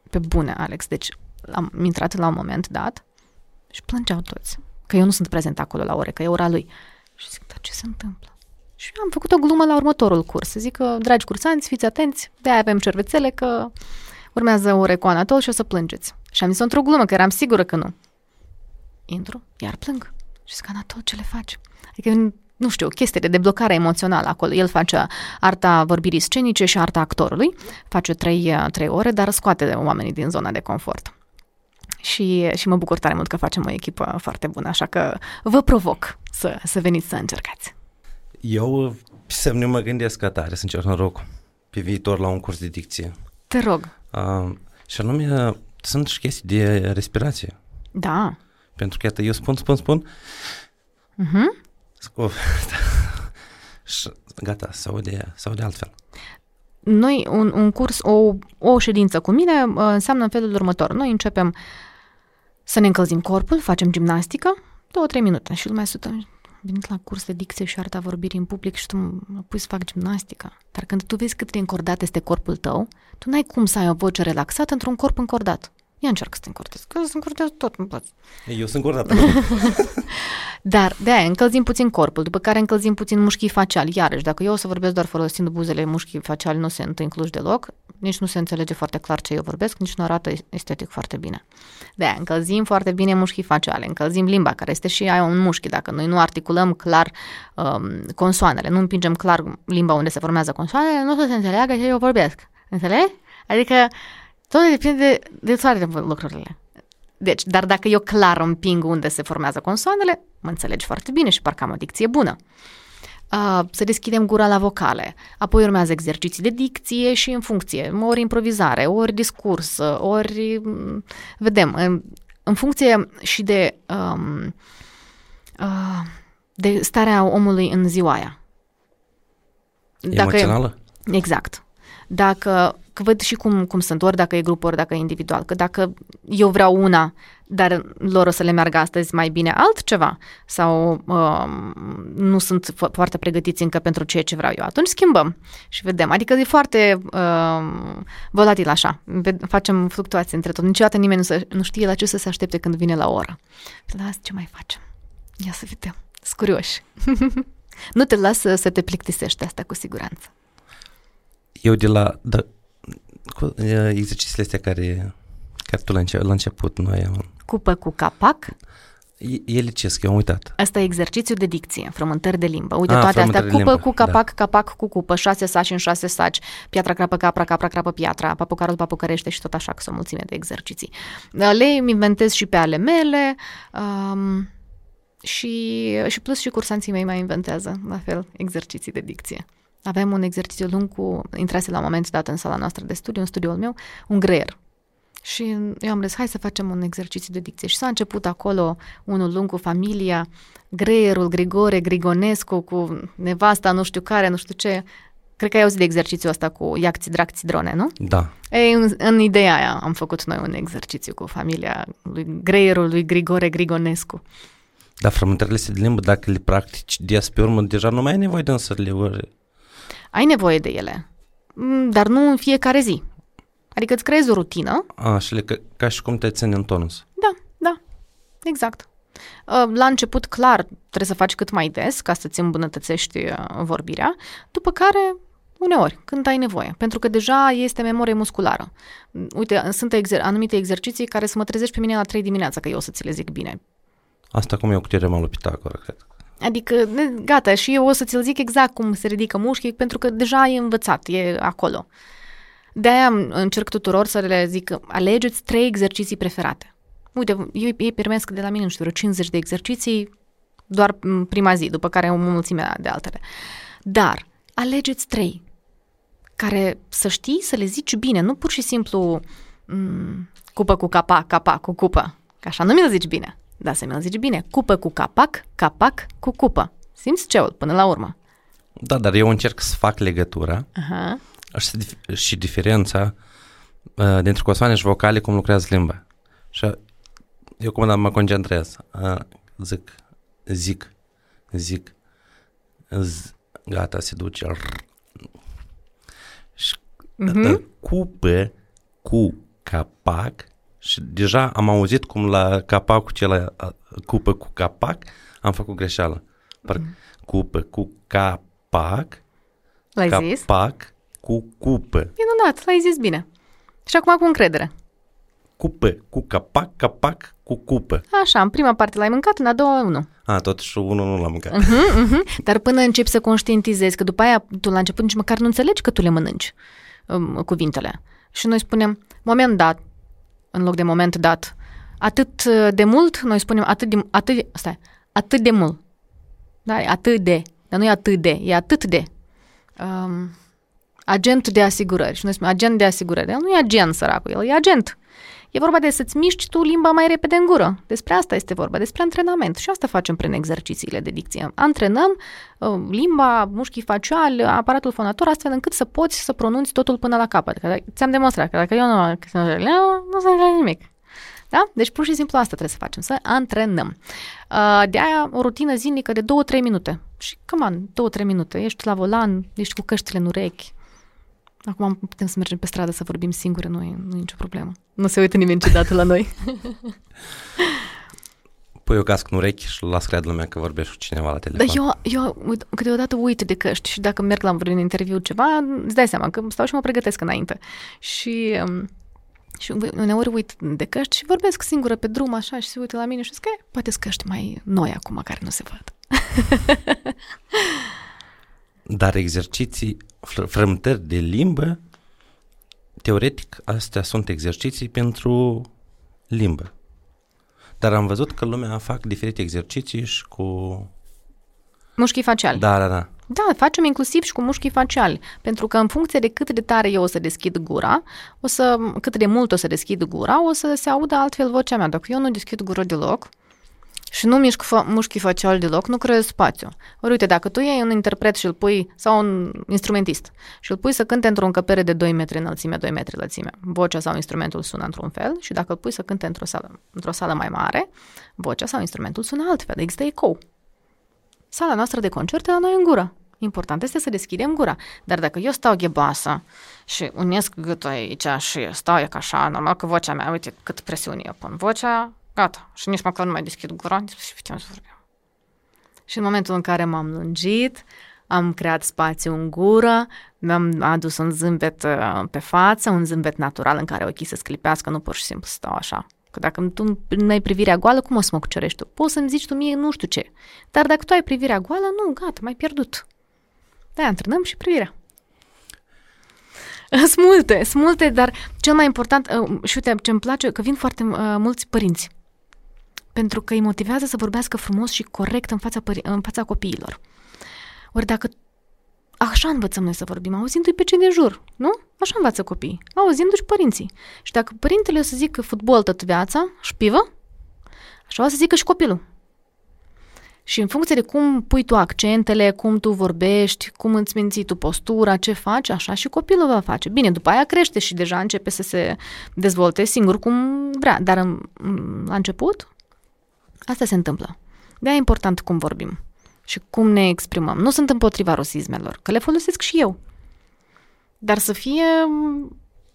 Pe bune, Alex. Deci am intrat la un moment dat și plângeau toți. Că eu nu sunt prezent acolo la ore, că e ora lui. Și zic, dar ce se întâmplă? Și am făcut o glumă la următorul curs. Zic că, dragi cursanți, fiți atenți, de avem cervețele, că urmează ore cu Anatol și o să plângeți. Și am zis într-o glumă, că eram sigură că nu. Intru, iar plâng. Și zic, Anatol, ce le faci? Adică, nu știu, chestie de deblocare emoțională acolo. El face arta vorbirii scenice și arta actorului. Face trei, trei ore, dar scoate oamenii din zona de confort și, și mă bucur tare mult că facem o echipă foarte bună, așa că vă provoc să, să veniți să încercați. Eu să nu mă gândesc că tare să încerc noroc pe viitor la un curs de dicție. Te rog. Uh, și anume, sunt și chestii de respirație. Da. Pentru că, iată, eu spun, spun, spun, uh-huh. Of, și gata, se aude, se aude altfel. Noi, un, un curs, o, o ședință cu mine înseamnă în felul următor. Noi începem să ne încălzim corpul, facem gimnastică, două-trei minute și lumea sută venit la curs de dicție și arta vorbirii în public și tu mă pui să fac gimnastică. Dar când tu vezi cât de încordat este corpul tău, tu n-ai cum să ai o voce relaxată într-un corp încordat. Ia încearcă să te încurtezi, că să încurtezi tot, nu poți. Eu sunt curată. Dar de aia încălzim puțin corpul, după care încălzim puțin mușchii faciali. Iarăși, dacă eu o să vorbesc doar folosind buzele, mușchii faciali nu sunt incluși deloc, nici nu se înțelege foarte clar ce eu vorbesc, nici nu arată estetic foarte bine. De aia încălzim foarte bine mușchii faciale, încălzim limba, care este și aia un mușchi. Dacă noi nu articulăm clar um, consoanele, nu împingem clar limba unde se formează consoanele, nu o să se înțeleagă ce eu vorbesc. Înțelegi? Adică tot depinde de toate lucrurile. Deci, dar dacă eu clar împing unde se formează consoanele, mă înțelegi foarte bine și parcă am o dicție bună. Uh, să deschidem gura la vocale. Apoi urmează exerciții de dicție și în funcție, ori improvizare, ori discurs, ori vedem, în, în funcție și de, um, uh, de starea omului în ziua aia. Dacă, Emoțională? Exact. Dacă că văd și cum, cum sunt, ori dacă e grup, ori dacă e individual, că dacă eu vreau una, dar lor o să le meargă astăzi mai bine altceva sau uh, nu sunt fo- foarte pregătiți încă pentru ceea ce vreau eu, atunci schimbăm și vedem. Adică e foarte uh, volatil așa, facem fluctuații între tot. Niciodată nimeni nu, se, nu știe la ce să se aștepte când vine la oră. Las, ce mai facem? Ia să vedem. Scurioși. nu te lasă să te plictisești asta cu siguranță. Eu de la... Da, cu exercițiile astea care, care tu la, înce- la început noi am... Cupă cu capac. Ele ce eu am uitat. Asta e exercițiu de dicție, frământări de limbă. Uite, A, toate astea, cupă limbă. cu capac, da. capac cu cupă, șase saci în șase saci, piatra crapă capra, capra crapă piatra, papucarul papucărește și tot așa, că sunt o mulțime de exerciții. Le inventez și pe ale mele um, și, și plus și cursanții mei mai inventează, la fel, exerciții de dicție. Avem un exercițiu lung cu, intrase la un moment dat în sala noastră de studiu, în studiul meu, un greier. Și eu am zis, hai să facem un exercițiu de dicție. Și s-a început acolo unul lung cu familia, greierul Grigore Grigonescu, cu nevasta nu știu care, nu știu ce. Cred că ai auzit de exercițiul ăsta cu iacți, dracți, drone, nu? Da. Ei, în, în ideea aia am făcut noi un exercițiu cu familia lui greierul lui Grigore Grigonescu. Dar frământările de limbă, dacă le practici des pe urmă, deja nu mai ai nevoie de însă le ai nevoie de ele, mm, dar nu în fiecare zi. Adică îți creezi o rutină. A, și le, ca, ca și cum te ține în tonus. Da, da, exact. Uh, la început, clar, trebuie să faci cât mai des ca să-ți îmbunătățești uh, vorbirea, după care Uneori, când ai nevoie, pentru că deja este memorie musculară. Uite, sunt exer- anumite exerciții care să mă trezești pe mine la 3 dimineața, că eu să ți le zic bine. Asta cum eu cu teorema lui Pitagora, cred. Adică, gata, și eu o să ți-l zic exact cum se ridică mușchii, pentru că deja e învățat, e acolo. De-aia încerc tuturor să le zic, alegeți trei exerciții preferate. Uite, eu ei primesc de la mine, nu știu, 50 de exerciții doar prima zi, după care o mulțime de altele. Dar alegeți trei care să știi să le zici bine, nu pur și simplu m- cupă cu capa, capa cu cupă, că așa nu mi-l zici bine. Da, să mi-l zici bine. Cupă cu capac, capac cu cupă. Simți ceul până la urmă. Da, dar eu încerc să fac legătura Aha. și, și diferența uh, dintre consoane și vocale, cum lucrează limba. Și eu cum mă concentrez, uh, zic, zic, zic, z, gata, se duce. Și uh-huh. cupă cu capac și deja am auzit cum la capacul cel cupă cu capac am făcut greșeală. Parcă mm. cupă cu capac, L-ai capac zis? cu cupă. Minunat, l-ai zis bine. Și acum cu încredere. Cupă, cu capac, capac, cu cupă. Așa, în prima parte l-ai mâncat, în a doua nu. A, totuși unul nu l-am mâncat. Uh-huh, uh-huh. Dar până începi să conștientizezi, că după aia tu la început nici măcar nu înțelegi că tu le mănânci um, cuvintele. Și noi spunem, moment dat, în loc de moment dat. Atât uh, de mult, noi spunem atât de, atât de, stai, atât de mult. Da, atât de, dar nu e atât de, e atât de. Um, agent de asigurări. Și noi spunem agent de asigurări. El nu e agent, săracul, el e agent. E vorba de să-ți miști tu limba mai repede în gură. Despre asta este vorba, despre antrenament. Și asta facem prin exercițiile de dicție. Antrenăm uh, limba, mușchii faciali, aparatul fonator, astfel încât să poți să pronunți totul până la capăt. Că ți-am demonstrat că dacă eu nu, nu se nimic. Da? Deci pur și simplu asta trebuie să facem, să antrenăm. Uh, de aia o rutină zilnică de 2-3 minute. Și, come on, 2-3 minute. Ești la volan, ești cu căștile în urechi, Acum putem să mergem pe stradă să vorbim singure, nu e, nu e nicio problemă. Nu se uită nimeni niciodată la noi. Pui o cască în urechi și las cred lumea că vorbești cu cineva la telefon. Dar eu, eu uit, câteodată uit de căști și dacă merg la un interviu ceva, îți dai seama că stau și mă pregătesc înainte. Și, um, și uneori uit de căști și vorbesc singură pe drum așa și se uită la mine și zic că poate sunt căști mai noi acum care nu se văd. Dar exerciții, frământări de limbă, teoretic, astea sunt exerciții pentru limbă. Dar am văzut că lumea fac diferite exerciții și cu... Mușchii faciali. Da, da, da. Da, facem inclusiv și cu mușchii faciali, pentru că în funcție de cât de tare eu o să deschid gura, o să, cât de mult o să deschid gura, o să se audă altfel vocea mea. Dacă eu nu deschid gura deloc, și nu mișc fa- mușchii faciali deloc, nu creez spațiu. Ori uite, dacă tu iei un interpret și îl pui, sau un instrumentist, și îl pui să cânte într-o încăpere de 2 metri înălțime, 2 metri lățime, vocea sau instrumentul sună într-un fel și dacă îl pui să cânte într-o sală, într-o sală mai mare, vocea sau instrumentul sună altfel, există ecou. Sala noastră de concert e la noi în gură. Important este să deschidem gura. Dar dacă eu stau ghebasă și unesc gâtul aici și stau ca așa, normal că vocea mea, uite cât presiune eu pun. Vocea Gata. Și nici măcar nu mai deschid gura, și putem să vorbim. Și în momentul în care m-am lungit, am creat spațiu în gură, mi-am adus un zâmbet uh, pe față, un zâmbet natural în care ochii să sclipească, nu pur și simplu stau așa. Că dacă tu nu ai privirea goală, cum o să mă cucerești tu? Poți să-mi zici tu mie nu știu ce. Dar dacă tu ai privirea goală, nu, gata, mai pierdut. de antrenăm și privirea. Sunt multe, sunt multe, dar cel mai important, uh, și uite, ce îmi place, că vin foarte uh, mulți părinți pentru că îi motivează să vorbească frumos și corect în fața, pări- în fața copiilor. Ori dacă așa învățăm noi să vorbim, auzindu-i pe cei de jur, nu? Așa învață copiii, auzindu-și părinții. Și dacă părintele o să zică fotbal tot viața, șpivă, așa o să zică și copilul. Și în funcție de cum pui tu accentele, cum tu vorbești, cum îți menții tu postura, ce faci, așa și copilul va face. Bine, după aia crește și deja începe să se dezvolte singur cum vrea. Dar în, la început, Asta se întâmplă. De-aia e important cum vorbim și cum ne exprimăm. Nu sunt împotriva rusismelor, că le folosesc și eu. Dar să fie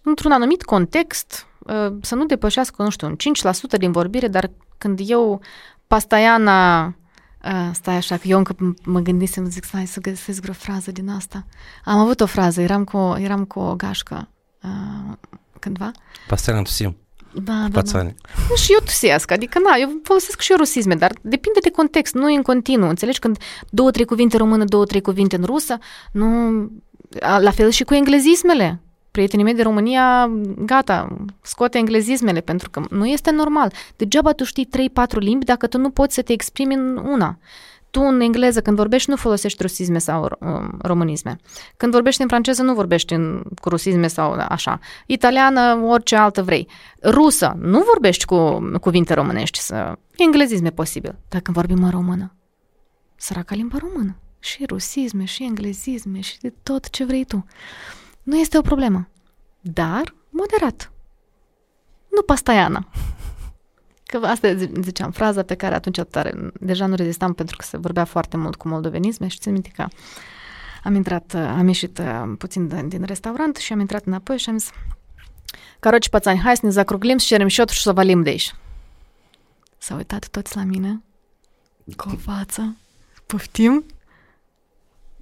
într-un anumit context, ă, să nu depășească, nu știu, un 5% din vorbire, dar când eu, pastaiana, ă, stai așa, că eu încă mă gândisem, zic, stai să găsesc vreo frază din asta. Am avut o frază, eram cu, eram cu o gașcă uh, cândva. Pastaiana Tusim. Da, da, da. Și eu tusesc, adică na, eu folosesc și eu rusisme, dar depinde de context, nu e în continuu. Înțelegi când două, trei cuvinte română, două, trei cuvinte în rusă, nu... La fel și cu englezismele. Prietenii mei de România, gata, scoate englezismele, pentru că nu este normal. Degeaba tu știi 3-4 limbi dacă tu nu poți să te exprimi în una tu în engleză când vorbești nu folosești rusisme sau um, românisme. Când vorbești în franceză nu vorbești în, cu rusisme sau așa. Italiană, orice altă vrei. Rusă, nu vorbești cu cuvinte românești, să... englezisme posibil. Dar când vorbim în română, săraca limba română. Și rusisme, și englezisme, și de tot ce vrei tu. Nu este o problemă. Dar moderat. Nu pastaiana. Că asta ziceam, fraza pe care atunci tare, deja nu rezistam pentru că se vorbea foarte mult cu moldovenisme și țin minte că am intrat, uh, am ieșit uh, puțin din, restaurant și am intrat înapoi și am zis Caroci pățani, hai să ne zacruglim și cerem șotul și să valim de aici. S-au uitat toți la mine cu o față. Poftim?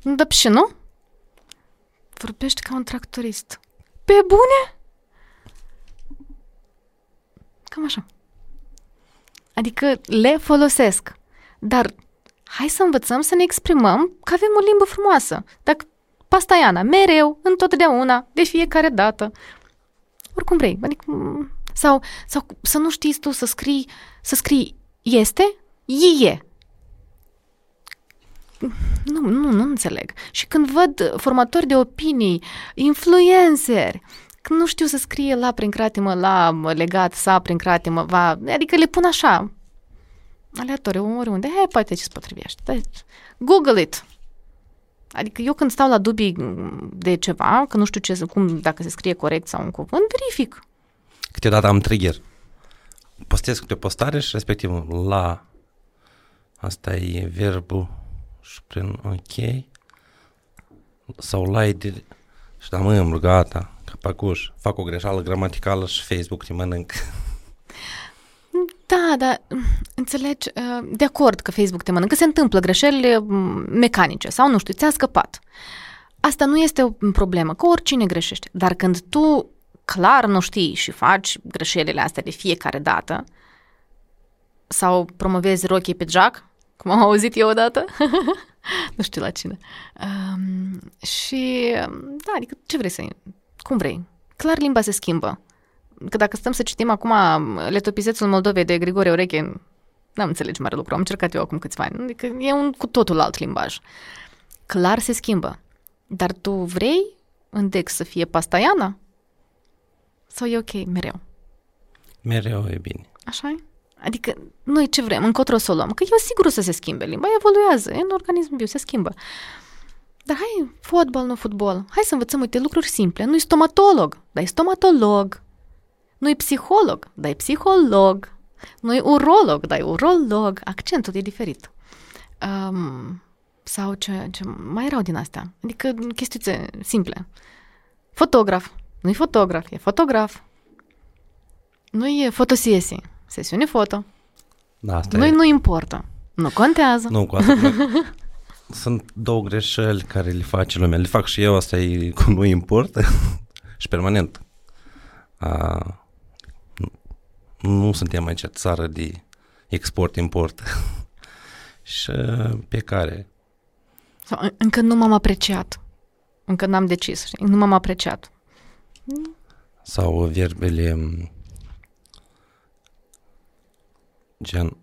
Da, și nu? Vorbești ca un tractorist. Pe bune? Cam așa. Adică le folosesc. Dar hai să învățăm să ne exprimăm că avem o limbă frumoasă. Dacă pastaiana, mereu, întotdeauna, de fiecare dată. Oricum vrei. Adică, sau, sau să nu știi tu să scrii, să scrii este, e. Nu, nu, nu înțeleg. Și când văd formatori de opinii, influenceri, când nu știu să scrie la prin cratimă, la legat, sa prin cratimă, va, adică le pun așa, aleatoriu, oriunde, hai, poate ce-ți potrivește. Deci, Google it. Adică eu când stau la dubii de ceva, că nu știu ce, cum, dacă se scrie corect sau un cuvânt, verific. Câteodată am trigger. Postez câte o postare și respectiv la asta e verbul și prin ok sau la Și da, mă, gata, capacuș, fac o greșeală gramaticală și Facebook te mănânc. Da, dar înțelegi, uh, de acord că Facebook te mănâncă, se întâmplă greșeli mm, mecanice sau, nu știu, ți-a scăpat. Asta nu este o problemă, că oricine greșește. Dar când tu clar nu știi și faci greșelile astea de fiecare dată, sau promovezi rochii pe Jack, cum am auzit eu odată, nu știu la cine. Um, și, da, adică ce vrei să... Cum vrei? Clar limba se schimbă. Că dacă stăm să citim acum Letopisețul Moldovei de Grigore Ureche, n-am înțeles mare lucru, am încercat eu acum câțiva ani. Adică e un cu totul alt limbaj. Clar se schimbă. Dar tu vrei în Dex să fie pastaiana? Sau e ok mereu? Mereu e bine. Așa e? Adică noi ce vrem, încotro să o luăm? Că eu sigur o să se schimbe, limba evoluează, e în organism viu, se schimbă. Dar hai, fotbal, nu fotbal. Hai să învățăm, uite, lucruri simple. Nu-i stomatolog, dar e stomatolog. Nu-i psiholog, dar e psiholog. Nu-i urolog, dar e urolog. Accentul e diferit. Um, sau ce, ce mai erau din astea. Adică chestiuțe simple. Fotograf. Nu-i fotograf, e fotograf. Nu e fotosiesi, sesiune foto. Da, asta Nu, e. nu importă. Nu contează. Nu, cu asta Sunt două greșeli care le face lumea. Le fac și eu, asta e cu nu importă și permanent. A, nu, nu suntem aici țară de export-import. și pe care Sau, în- încă nu m-am apreciat. Încă n-am decis, știi? Nu m-am apreciat. sau verbele m, gen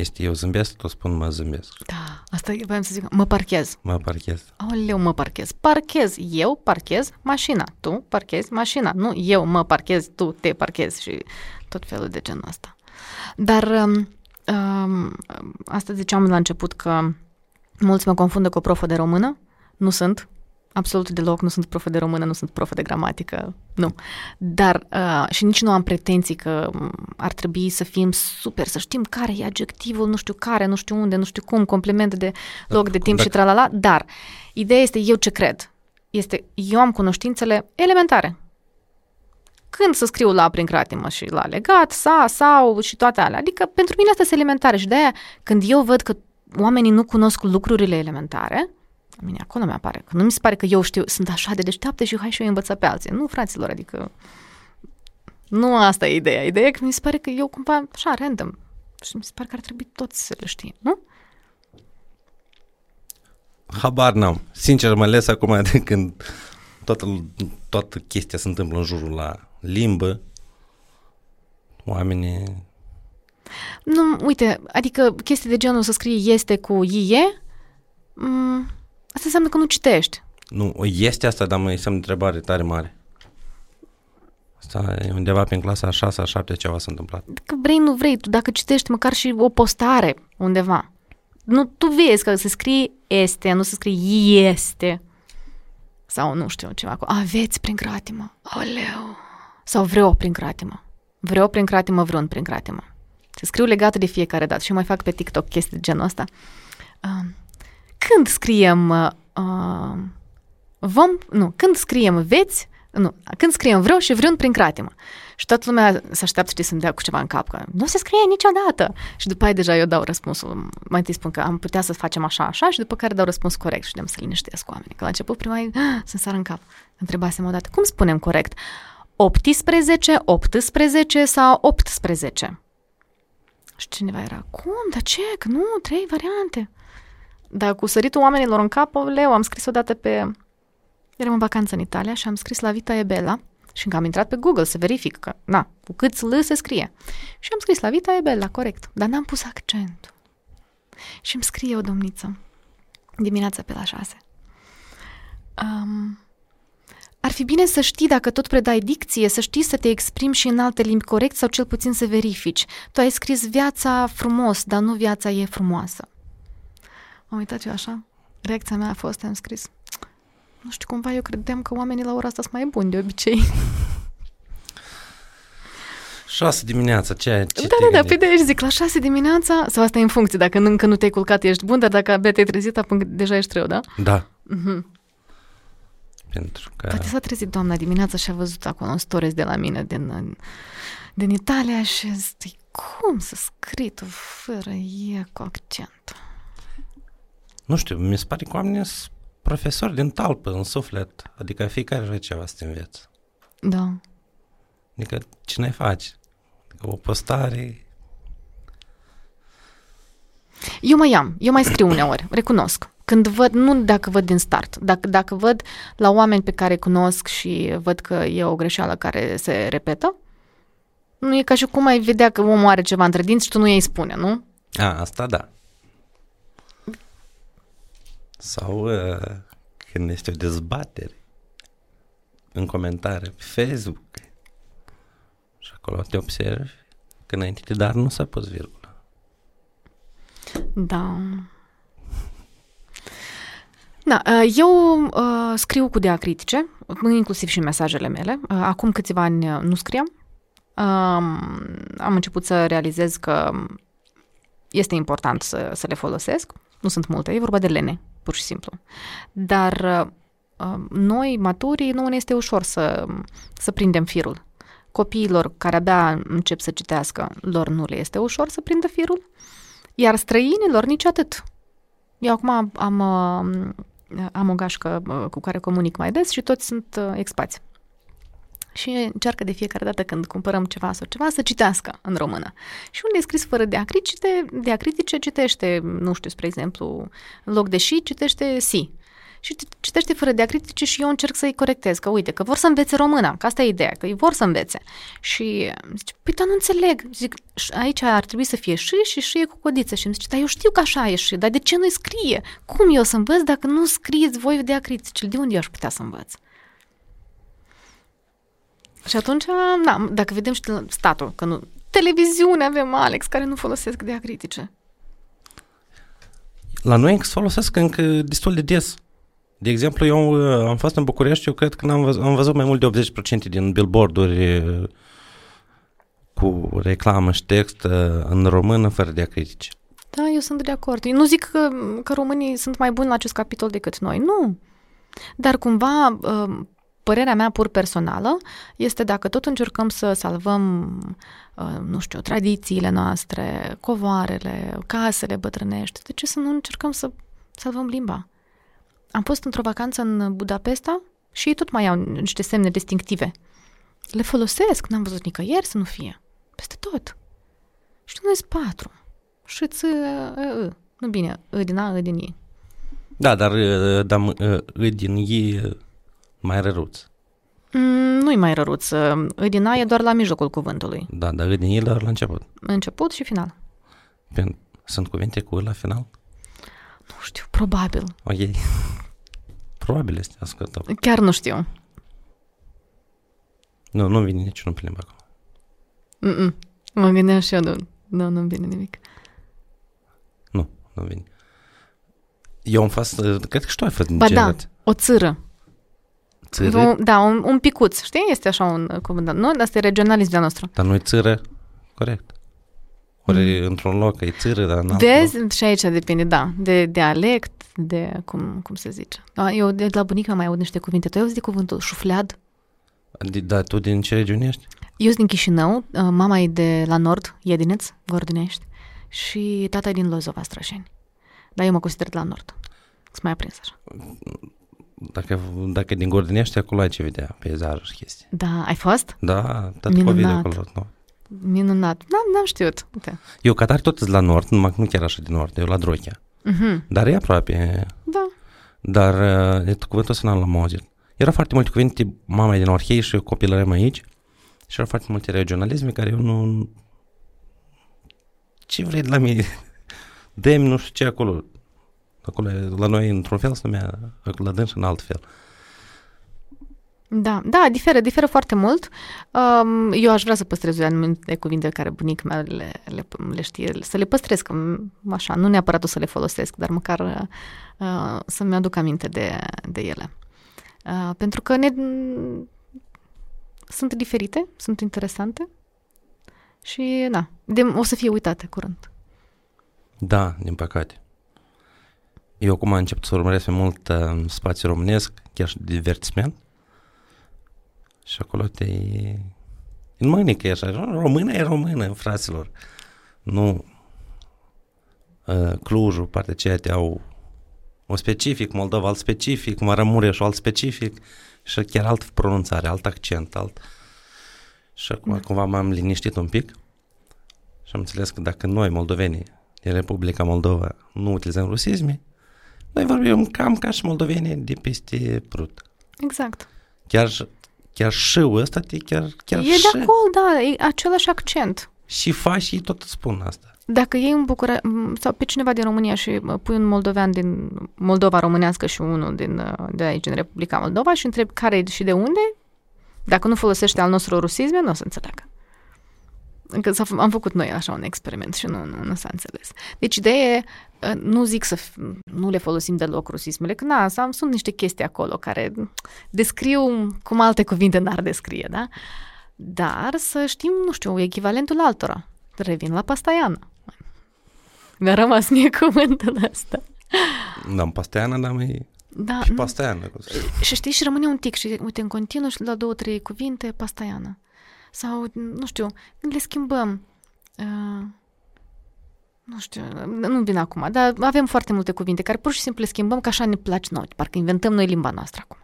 este eu zâmbesc, tu spun mă zâmbesc. Da, asta e- voiam să zic. Mă parchez. Mă parchez. Aoleu, mă parchez. Parchez. Eu parchez mașina. Tu parchezi mașina. Nu eu mă parchez, tu te parchezi și tot felul de genul ăsta. Dar um, um, asta ziceam la început că mulți mă confundă cu o profă de română. Nu sunt. Absolut deloc, nu sunt profă de română, nu sunt profă de gramatică, nu. Dar uh, și nici nu am pretenții că um, ar trebui să fim super, să știm care e adjectivul, nu știu care, nu știu unde, nu știu cum, complement de loc, de timp și Dacă- tralala, dar ideea este eu ce cred. Este, eu am cunoștințele elementare. Când să scriu la prin cratimă și la legat, sa, sau și toate alea. Adică pentru mine astea sunt elementare și de-aia când eu văd că oamenii nu cunosc lucrurile elementare, la mine acolo mi apare. Că nu mi se pare că eu știu, sunt așa de deșteaptă și hai și eu îi învăța pe alții. Nu, fraților, adică nu asta e ideea. Ideea e că mi se pare că eu cumva, așa, random, și mi se pare că ar trebui toți să le știe, nu? Habar n-am. Sincer, mă ales acum de când toată, toată chestia se întâmplă în jurul la limbă. Oamenii... Nu, uite, adică chestii de genul să scrie este cu ie, mm, asta înseamnă că nu citești. Nu, este asta, dar mă semn de întrebare tare mare. Asta e undeva prin clasa a 6 a 7 ceva s-a întâmplat. Că vrei, nu vrei, tu dacă citești măcar și o postare undeva, nu, tu vezi că se scrie este, nu se scrie este. Sau nu știu, ceva cu aveți prin cratimă. Oleu. Sau vreo prin cratimă. Vreo prin cratimă, vreun prin cratimă. Se scriu legate de fiecare dată și eu mai fac pe TikTok chestii de genul ăsta. Uh, când scriem uh, uh, vom, nu, când scriem veți, nu, când scriem vreo și vreun prin cratimă. Și toată lumea se așteaptă, știi, să-mi dea cu ceva în cap, că nu se scrie niciodată. Și după aia deja eu dau răspunsul. Mai întâi spun că am putea să facem așa, așa și după care dau răspuns corect și să liniștesc oamenii. Că la început prima să-mi sară în cap. Întrebasem odată, cum spunem corect? 18, 18 sau 18? Și cineva era, cum, dar ce, că nu, trei variante. Dar cu săritul oamenilor în cap, leu, am scris odată pe... Eram în vacanță în Italia și am scris la Vita e Bella și încă am intrat pe Google să verific că, na, cu cât L se scrie. Și am scris la Vita e Bella, corect, dar n-am pus accentul. Și îmi scrie o domniță dimineața pe la șase. Um, ar fi bine să știi dacă tot predai dicție, să știi să te exprimi și în alte limbi corect sau cel puțin să verifici. Tu ai scris viața frumos, dar nu viața e frumoasă. M-am uitat eu așa. Reacția mea a fost, am scris, nu știu, cumva eu credeam că oamenii la ora asta sunt mai buni de obicei. 6 dimineața, ce, ce da, da, da, pe de aici zic, la 6 dimineața, sau asta e în funcție, dacă încă nu te-ai culcat ești bun, dar dacă abia te-ai trezit, apoi deja ești rău, da? Da. Mhm. pentru că... Poate s-a trezit doamna dimineața și a văzut acolo un stories de la mine din, din Italia și zic, cum să scrii tu fără e cu accent? Nu știu, mi se pare că oamenii sunt profesori din talpă, în suflet. Adică fiecare are ceva să te înveți. Da. Adică ce ne faci? Adică o postare... Eu mai am, eu mai scriu uneori, recunosc. Când văd, nu dacă văd din start, dacă, dacă văd la oameni pe care cunosc și văd că e o greșeală care se repetă, nu e ca și cum ai vedea că omul are ceva între dinți și tu nu îi spune, nu? A, asta da. Sau uh, când este o dezbatere în comentarii pe Facebook și acolo te observi că înainte de dar nu s-a pus virgulă. Da. Da, uh, eu uh, scriu cu diacritice, inclusiv și mesajele mele. Uh, acum câțiva ani nu scriam. Am început să realizez că este important să, să le folosesc. Nu sunt multe, e vorba de lene, pur și simplu. Dar noi, maturii, nu ne este ușor să, să prindem firul. Copiilor care abia încep să citească, lor nu le este ușor să prindă firul, iar străinilor nici atât. Eu acum am, am, am o gașcă cu care comunic mai des și toți sunt expați. Și încearcă de fiecare dată când cumpărăm ceva sau ceva să citească în română. Și unde e scris fără diacritice, diacritice citește, nu știu, spre exemplu, în loc de și, citește si și citește fără diacritice și eu încerc să-i corectez, că uite, că vor să învețe româna, că asta e ideea, că ei vor să învețe. Și zice, păi, dar nu înțeleg. Zic, aici ar trebui să fie și și și e cu codiță. Și îmi zice, dar eu știu că așa e și, dar de ce nu scrie? Cum eu să învăț dacă nu scrieți voi diacritice? De unde eu aș putea să învăț? Și atunci, na, dacă vedem și statul, că nu, televiziune avem, Alex, care nu folosesc diacritice. La noi folosesc încă destul de des. De exemplu, eu uh, am fost în București, eu cred că am văzut, am văzut mai mult de 80% din billboarduri uh, cu reclamă și text uh, în română fără diacritici. Da, eu sunt de acord. Eu nu zic că, că românii sunt mai buni la acest capitol decât noi, nu. Dar cumva, părerea mea pur personală este dacă tot încercăm să salvăm, nu știu, tradițiile noastre, covoarele, casele bătrânești, de ce să nu încercăm să salvăm limba? Am fost într-o vacanță în Budapesta și ei tot mai au niște semne distinctive. Le folosesc, n-am văzut nicăieri să nu fie. Peste tot. Și tu nu patru. Și ți Nu bine, ă din A, ă din I. Da, dar da, ă din I mai răruț. Mm, nu-i mai răruț. Ă din A e doar la mijlocul cuvântului. Da, dar ă din I doar la început. Început și final. Sunt cuvinte cu la final? Nu știu, probabil. Ok. Probabil este ascultat. Chiar nu știu. Nu, nu vine niciunul pe limba acolo. Mm-mm. Mă gândeam și eu, nu, nu, nu vine nimic. Nu, nu vine. Eu am fost, cred că și tu ai fost Ba da, o țără. Țără? Un, da, un, un picuț, știi? Este așa un cuvânt, nu? Asta e regionalist de nostru. Dar nu e țără, corect. Ori mm. într-un loc e țără, dar în Vezi? Loc. Și aici depinde, da, de dialect, de cum, cum se zice. Da, eu de la bunica mai aud niște cuvinte. Tu ai auzit de cuvântul șuflead? Da, tu din ce regiune ești? Eu sunt din Chișinău, uh, mama e de la nord, Iedineț, Gordinești, și tata e din Lozova, Strășeni. Dar eu mă consider de la nord. Sunt mai aprins așa. Dacă, dacă din Gordinești, acolo ai ce vedea, peisajul și chestii. Da, ai fost? Da, tot COVID acolo. Nu. Minunat. N-am, n-am știut. Uite. Eu Qatar tot la nord, numai nu chiar așa din nord, eu la Drochia. Uh-huh. Dar e aproape. Da. Dar uh, cuvântul ăsta n-am auzit. Era foarte multe cuvinte, mama din Orhei și copilărim aici. Și erau foarte multe regionalisme care eu nu... Ce vrei de la mine? Dem nu știu ce acolo. Acolo, la noi, într-un fel, se numea, la dâns în alt fel. Da, da, diferă, diferă foarte mult. Um, eu aș vrea să păstrez anumite cuvinte care bunic mea le, le, le știe, să le păstrez, că așa, nu neapărat o să le folosesc, dar măcar uh, să-mi aduc aminte de, de ele. Uh, pentru că ne, sunt diferite, sunt interesante și, da, de, o să fie uitate curând. Da, din păcate. Eu acum am început să urmăresc mai mult uh, spațiu românesc, chiar și divertisment. Și acolo te... În mânică e așa, română e română, fraților. Nu... Uh, Clujul, partea aceea te au un specific, Moldova alt specific, Maramureș alt specific și chiar alt pronunțare, alt accent, alt... Și acum da. cumva m-am liniștit un pic și am înțeles că dacă noi, moldovenii, din Republica Moldova, nu utilizăm rusisme, noi vorbim cam ca și moldovenii de peste Prut. Exact. Chiar, chiar și ăsta, te chiar, chiar E și, de acolo, da, e același accent. și faci și tot spun asta. Dacă iei un Bucura sau pe cineva din România și uh, pui un moldovean din Moldova românească și unul din, uh, de aici, din Republica Moldova și întrebi care e și de unde, dacă nu folosește al nostru rusisme, nu o să înțeleagă. Încă s-a, f- am făcut noi așa un experiment și nu, nu, nu s-a înțeles. Deci ideea e, uh, nu zic să f- nu le folosim deloc rusismele, că na, am, sunt niște chestii acolo care descriu cum alte cuvinte n-ar descrie, da? Dar să știm, nu știu, echivalentul altora. Revin la pastaiană. Mi-a rămas mie cuvântul ăsta. N-am pasteană, dar mai Da, și nu- pasteană. cum să- și știi, și rămâne un tic și uite, în continuu și la două, trei cuvinte, pastaiană. Sau, nu știu, când le schimbăm, uh, nu știu, nu vin acum, dar avem foarte multe cuvinte care pur și simplu le schimbăm că așa ne place noi, parcă inventăm noi limba noastră acum.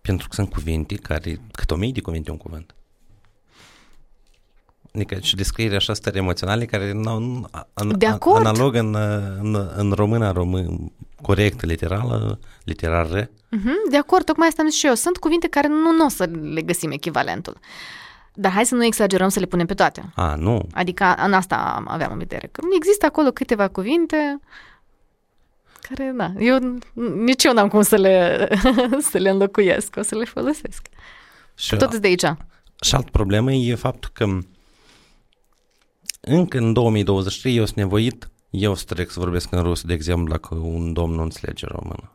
Pentru că sunt cuvinte care, cât o mie de cuvinte un cuvânt. Adică și descriere așa stări emoționale care nu an, De acord. analog în, în, în română, român, corect, literală, literară. Mhm, de acord, tocmai asta am zis și eu. Sunt cuvinte care nu, nu o să le găsim echivalentul. Dar hai să nu exagerăm să le punem pe toate. A, nu. Adică în asta aveam în vedere. Că există acolo câteva cuvinte care, da, eu nici eu n-am cum să le, să le înlocuiesc, o să le folosesc. Și, Tot de aici. și altă problemă e faptul că încă în 2023 eu sunt nevoit eu să trec să vorbesc în rus, de exemplu, dacă un domn nu înțelege română.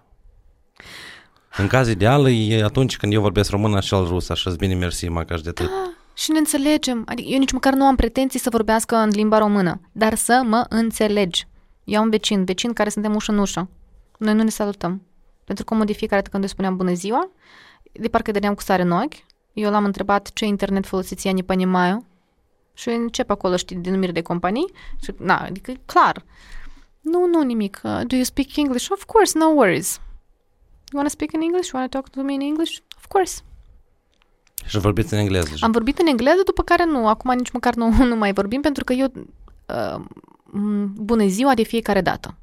În caz ideal e atunci când eu vorbesc română și el rus, așa bine mersi, mă de atât Și ne înțelegem. Adică eu nici măcar nu am pretenții să vorbească în limba română, dar să mă înțelegi. Eu am un vecin, vecin care suntem ușă în ușă. Noi nu ne salutăm. Pentru că de fiecare dată când îi spuneam bună ziua, de parcă dădeam cu sare în ochi. Eu l-am întrebat ce internet folosiți ea, не понимаю. Și încep acolo, știi, denumiri de companii. Și, na, adică, clar. Nu, nu, nimic. Uh, do you speak English? Of course, no worries. You want to speak in English? You want to talk to me in English? Of course. Și vorbiți în engleză. deja. Am vorbit în engleză, după care nu. Acum nici măcar nu, nu mai vorbim, pentru că eu... Uh, m, bună ziua de fiecare dată.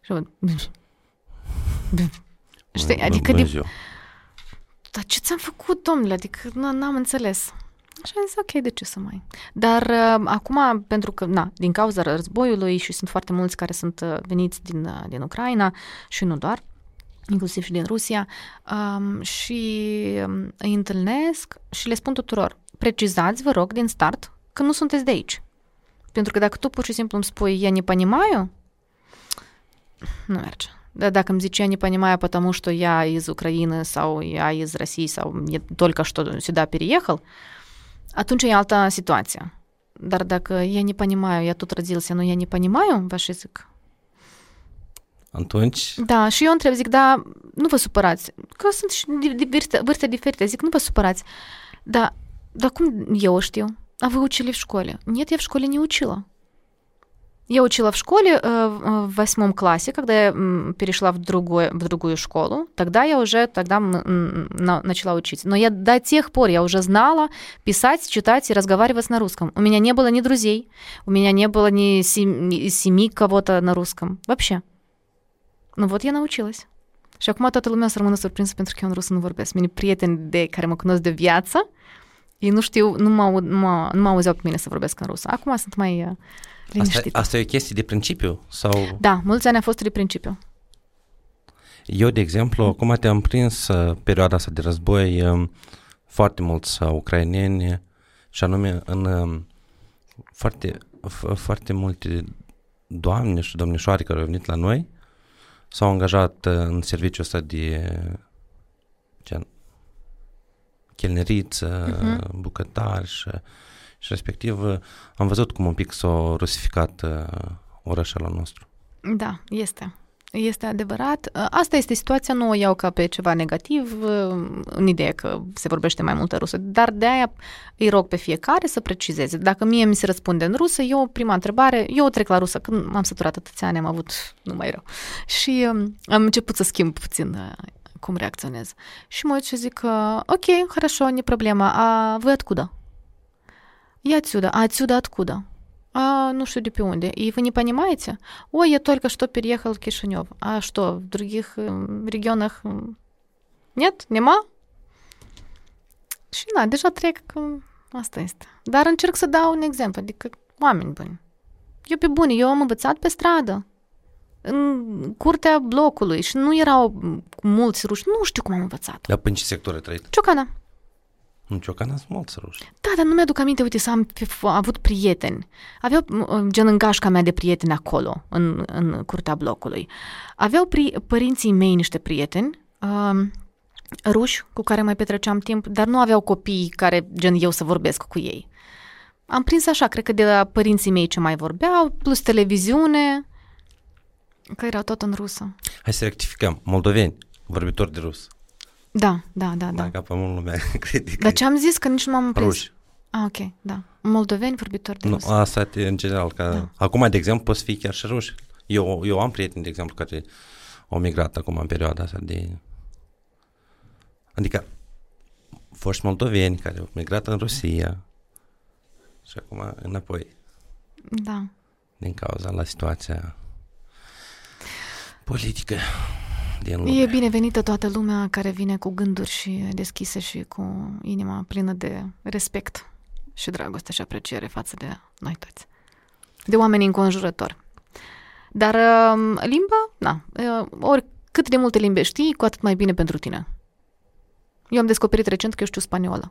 Și eu- Știi, adică Bună de, ziua. dar ce ți-am făcut, domnule? Adică nu, n-am înțeles. Și am zis, ok, de ce să mai... Dar uh, acum, pentru că, na, din cauza războiului și sunt foarte mulți care sunt uh, veniți din, uh, din Ucraina și nu doar, inclusiv și din Rusia, um, și um, îi întâlnesc și le spun tuturor, precizați, vă rog, din start, că nu sunteți de aici. Pentru că dacă tu pur și simplu îmi spui, я не понимаю, nu merge. Да, dacă îmi zici, я не понимаю, потому что я из Украины sau я из России sau я только что сюда переехал, atunci e alta situație. Dar dacă я не понимаю, я тут родился, но я не понимаю ваш язык, Atunci, da, și eu întreb, zic, da, nu vă supărați, că sunt și vârste, vârste diferite, zic, nu vă supărați, da, dar cum eu știu? А вы учили в школе? Нет, я в школе не учила. Я учила в школе э, в восьмом классе, когда я перешла в, другой, в другую школу. Тогда я уже тогда начала учить. Но я до тех пор я уже знала писать, читать и разговаривать на русском. У меня не было ни друзей, у меня не было ни, сем- ни семьи кого-то на rусском. Вообще. Nu, вот я научилась. Și acum toată lumea o să rămână surprinsă pentru că eu în rusă nu vorbesc. Mine prieteni de care mă cunosc de viață, ei nu știu, nu mă, nu mă, nu mă auzeau pe mine să vorbesc în rusă. Acum sunt mai uh, asta, liniștită. asta e o chestie de principiu? Sau Da, mulți ani a fost de principiu. eu, de exemplu, acum te-am prins uh, perioada asta de război um, foarte mulți uh, ucraineni și anume în um, foarte, f- foarte multe doamne și domnișoare care au venit la noi s-au angajat uh, în serviciul ăsta de gen chelneriță, Mhm. bucătar și, și respectiv uh, am văzut cum un pic s-a rusificat uh, orașul nostru. Da, este. Este adevărat. Asta este situația, nu o iau ca pe ceva negativ, în ideea că se vorbește mai multă rusă, dar de aia îi rog pe fiecare să precizeze. Dacă mie mi se răspunde în rusă, eu, prima întrebare, eu trec la rusă, când m-am săturat atâția ani, am avut numai rău. Și um, am început să schimb puțin uh, cum reacționez. Și mă uit și zic, ok, хорошо, не проблема, а вы откуда? Я отсюда. А отсюда откуда? А, ну что, de unde? И вы не понимаете? Ой, я только что переехал в Кишинев. А что, в других э, регионах нет? Нема? Și na, deja trec că asta este. Dar încerc să dau un exemplu, adică oameni buni. Eu pe bune, eu am învățat pe stradă, în curtea blocului și nu erau mulți ruși. Nu știu cum am învățat. Dar în ce sector ai trăit? Ciocana. În Ciocana sunt mulți ruși. Da, dar nu mi-aduc aminte, uite, să am avut prieteni. Aveau gen în gașca mea de prieteni acolo, în, în curtea blocului. Aveau pri, părinții mei niște prieteni, uh, ruși, cu care mai petreceam timp, dar nu aveau copii care, gen eu, să vorbesc cu ei. Am prins așa, cred că de la părinții mei ce mai vorbeau, plus televiziune, că era tot în rusă. Hai să rectificăm. Moldoveni, vorbitori de rus. Da, da, da, da. Dacă pe mult lumea crede Dar ce am zis că nici nu m-am prins. Ruși. Ah, ok, da. Moldoveni vorbitori de nu, rus. asta e în general. Că da. Acum, de exemplu, poți fi chiar și ruși. Eu, eu am prieteni, de exemplu, care au migrat acum în perioada asta de... Adică foști moldoveni care au migrat în Rusia și acum înapoi. Da. Din cauza la situația politică din lume. E binevenită toată lumea care vine cu gânduri și deschise și cu inima plină de respect și dragoste și apreciere față de noi toți. De oameni înconjurători. Dar um, limba, na, uh, ori cât de multe limbi știi, cu atât mai bine pentru tine. Eu am descoperit recent că eu știu spaniolă.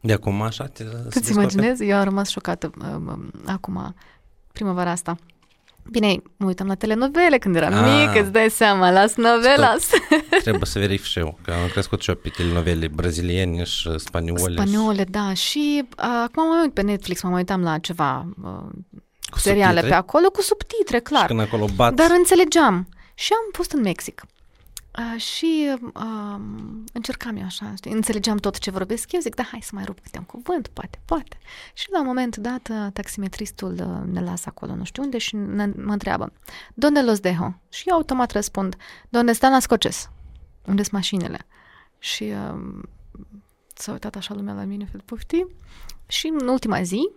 De acum așa te Tu-ți imaginezi? Eu am rămas șocată um, acum, primăvara asta. Bine, mă uitam la telenovele când eram ah, mică, îți dai seama, las novelas. Trebuie să verific și eu, că am crescut și eu pe telenovele braziliene și spaniole. Spaniole, da. Și uh, acum mă uit pe Netflix, mă uitam la ceva uh, cu seriale subtitre? pe acolo cu subtitre, clar. Și când acolo bat... Dar înțelegeam. Și am fost în Mexic. Uh, și uh, încercam eu așa, știi, înțelegeam tot ce vorbesc eu, zic, da, hai să mai rup câte un cuvânt, poate, poate. Și la un moment dat, taximetristul uh, ne lasă acolo, nu știu unde, și ne, mă întreabă, donde los dejo? Și eu automat răspund, donde están las coches? unde sunt mașinile? Și uh, s-a uitat așa lumea la mine, fel pofti. Și în ultima zi,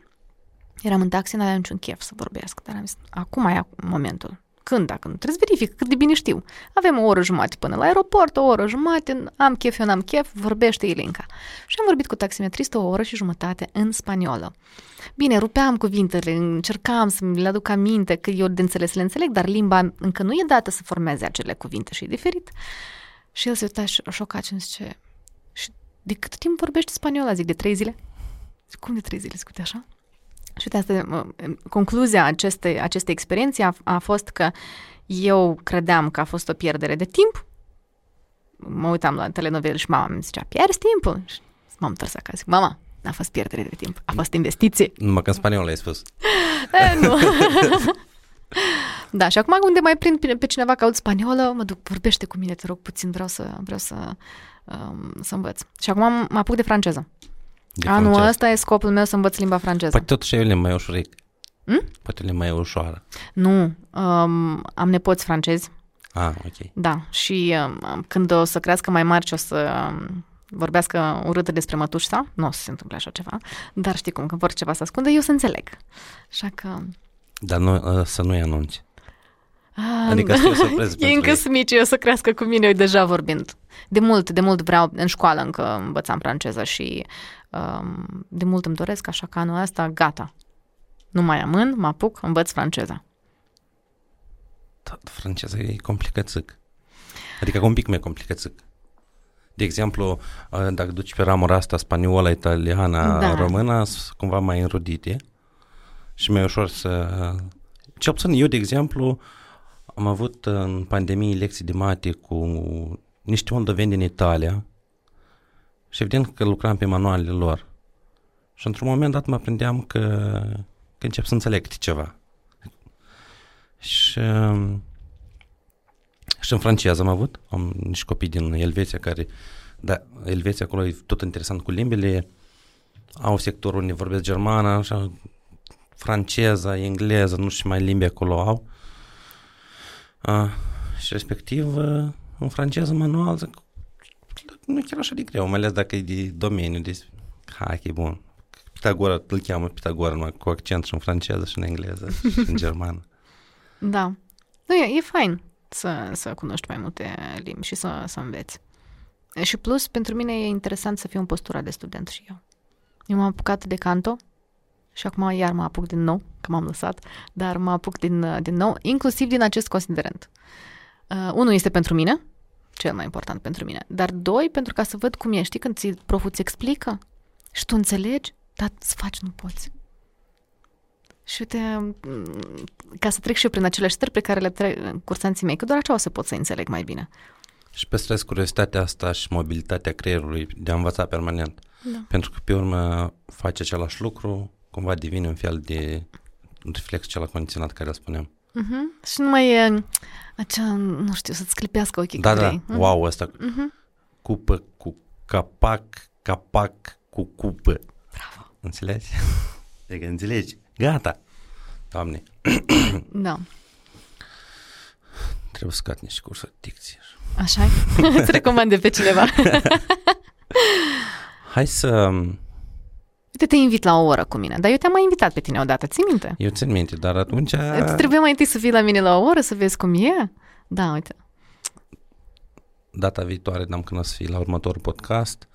eram în taxi, n-aveam niciun chef să vorbesc, dar am zis, acum e momentul când, dacă nu? Trebuie să verific cât de bine știu. Avem o oră jumate până la aeroport, o oră jumate, am chef, eu n-am chef, vorbește Ilinca. Și am vorbit cu taximetristul o oră și jumătate în spaniolă. Bine, rupeam cuvintele, încercam să mi le aduc aminte, că eu de înțeles le înțeleg, dar limba încă nu e dată să formeze acele cuvinte și e diferit. Și el se uita șocat și îmi zice, și de cât timp vorbești spaniola? Zic, de trei zile? Zic, cum de trei zile? Zic, așa? Și de asta, concluzia acestei, acestei experiențe a, a fost că eu credeam că a fost o pierdere de timp. Mă uitam la telenovele și mama mi zicea, pierzi timpul. Și m-am întors acasă. Zic, mama, n-a fost pierdere de timp, a fost investiție. Numai că în spaniolă ai spus. e, nu. da, și acum unde mai prind pe cineva că aud spaniolă, mă duc, vorbește cu mine, te rog puțin, vreau să, vreau să, um, să învăț. Și acum mă apuc de franceză. De Anul francez. ăsta e scopul meu să învăț limba franceză. Poate totuși e o limbă mai ușor. Hmm? Poate e mai ușoară. Nu, um, am nepoți francezi. Ah, ok. Da, și um, când o să crească mai mari și o să um, vorbească urât despre mătușa, nu o să se întâmple așa ceva, dar știi cum, când vor ceva să ascundă, eu să înțeleg. Așa că... Dar nu, uh, să nu-i anunți. Adică să surpriză E încă mici, o să crească cu mine, eu deja vorbind. De mult, de mult vreau, în școală încă învățam franceză și um, de mult îmi doresc, așa că anul ăsta, gata. Nu mai amân, mă apuc, învăț franceza. Da, franceza e complicățâc. Adică un pic mai complicățâc. De exemplu, uh, dacă duci pe ramura asta spaniolă, italiană, da. română, cumva mai înrudite și mai ușor să... Ce puțin eu, de exemplu, am avut în pandemie lecții de mate cu niște moldoveni din Italia și evident că lucram pe manualele lor. Și într-un moment dat mă prindeam că, că încep să înțeleg ceva. Și um, Și în franceză am avut, am niște copii din Elveția care, da, Elveția acolo e tot interesant cu limbile, au sectorul unde vorbesc germană, așa, franceză, engleză, nu știu mai limbi acolo au. A, și respectiv, în franceză manual, zic, nu e chiar așa de greu, mai ales dacă e de domeniu, de hai că e bun. Pitagora, îl cheamă Pitagora numai cu accent și în franceză și în engleză și în germană. Da. Nu, e, e fain să, să cunoști mai multe limbi și să, să înveți. Și plus, pentru mine e interesant să fiu în postura de student și eu. Eu m-am apucat de canto și acum iar mă apuc din nou, că m-am lăsat, dar mă apuc din, din nou, inclusiv din acest considerent. Uh, unul este pentru mine, cel mai important pentru mine, dar doi, pentru ca să văd cum ești, când ți proful ți explică și tu înțelegi, dar să faci nu poți. Și uite, ca să trec și eu prin aceleași stări pe care le trec cursanții mei, că doar așa o să pot să înțeleg mai bine. Și păstrezi curiozitatea asta și mobilitatea creierului de a învăța permanent. Da. Pentru că pe urmă face același lucru, cumva devine un fel de reflex cel condiționat care îl spuneam. Uh-huh. Și nu mai e acea, nu știu, să-ți clipească ochii Da, da, uh-huh. wow, ăsta. Uh-huh. Cupă cu capac, capac cu cupă. Bravo. Înțelegi? E că înțelegi. Gata. Doamne. Da. Trebuie să niște cursuri de dicție. Așa Îți recomand pe cineva. Hai să... Uite, te invit la o oră cu mine, dar eu te-am mai invitat pe tine odată, ții minte? Eu țin minte, dar atunci... Îți trebuie mai întâi să fii la mine la o oră, să vezi cum e? Da, uite. Data viitoare, n-am când o să fii la următorul podcast,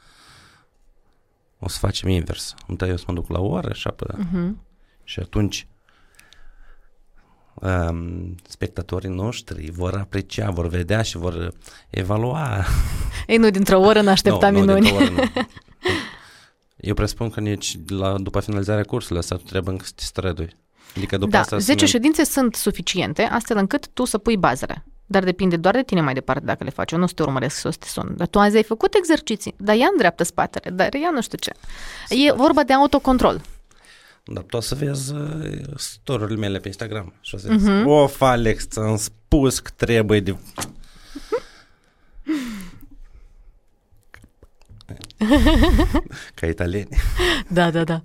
o să facem invers. Întâi eu să mă duc la o oră și apă... Uh-huh. Și atunci um, spectatorii noștri vor aprecia, vor vedea și vor evalua. Ei, nu, dintr-o oră n-aștepta nu, minuni. Nu, oră, nu. Eu presupun că nici la, după finalizarea cursului ăsta tu trebuie încă să te strădui. Adică după da, asta 10 ne... ședințe sunt suficiente, astfel încât tu să pui bazele. Dar depinde doar de tine mai departe dacă le faci. Eu nu o să te urmăresc să o să te sun. Dar tu azi ai făcut exerciții, dar ea în dreaptă spatele, dar ea nu știu ce. E vorba de autocontrol. Dar tu o să vezi uh, story mele pe Instagram și o să zici, uh-huh. of, Alex, ți-am spus că trebuie de... Ca italieni. Da, da, da.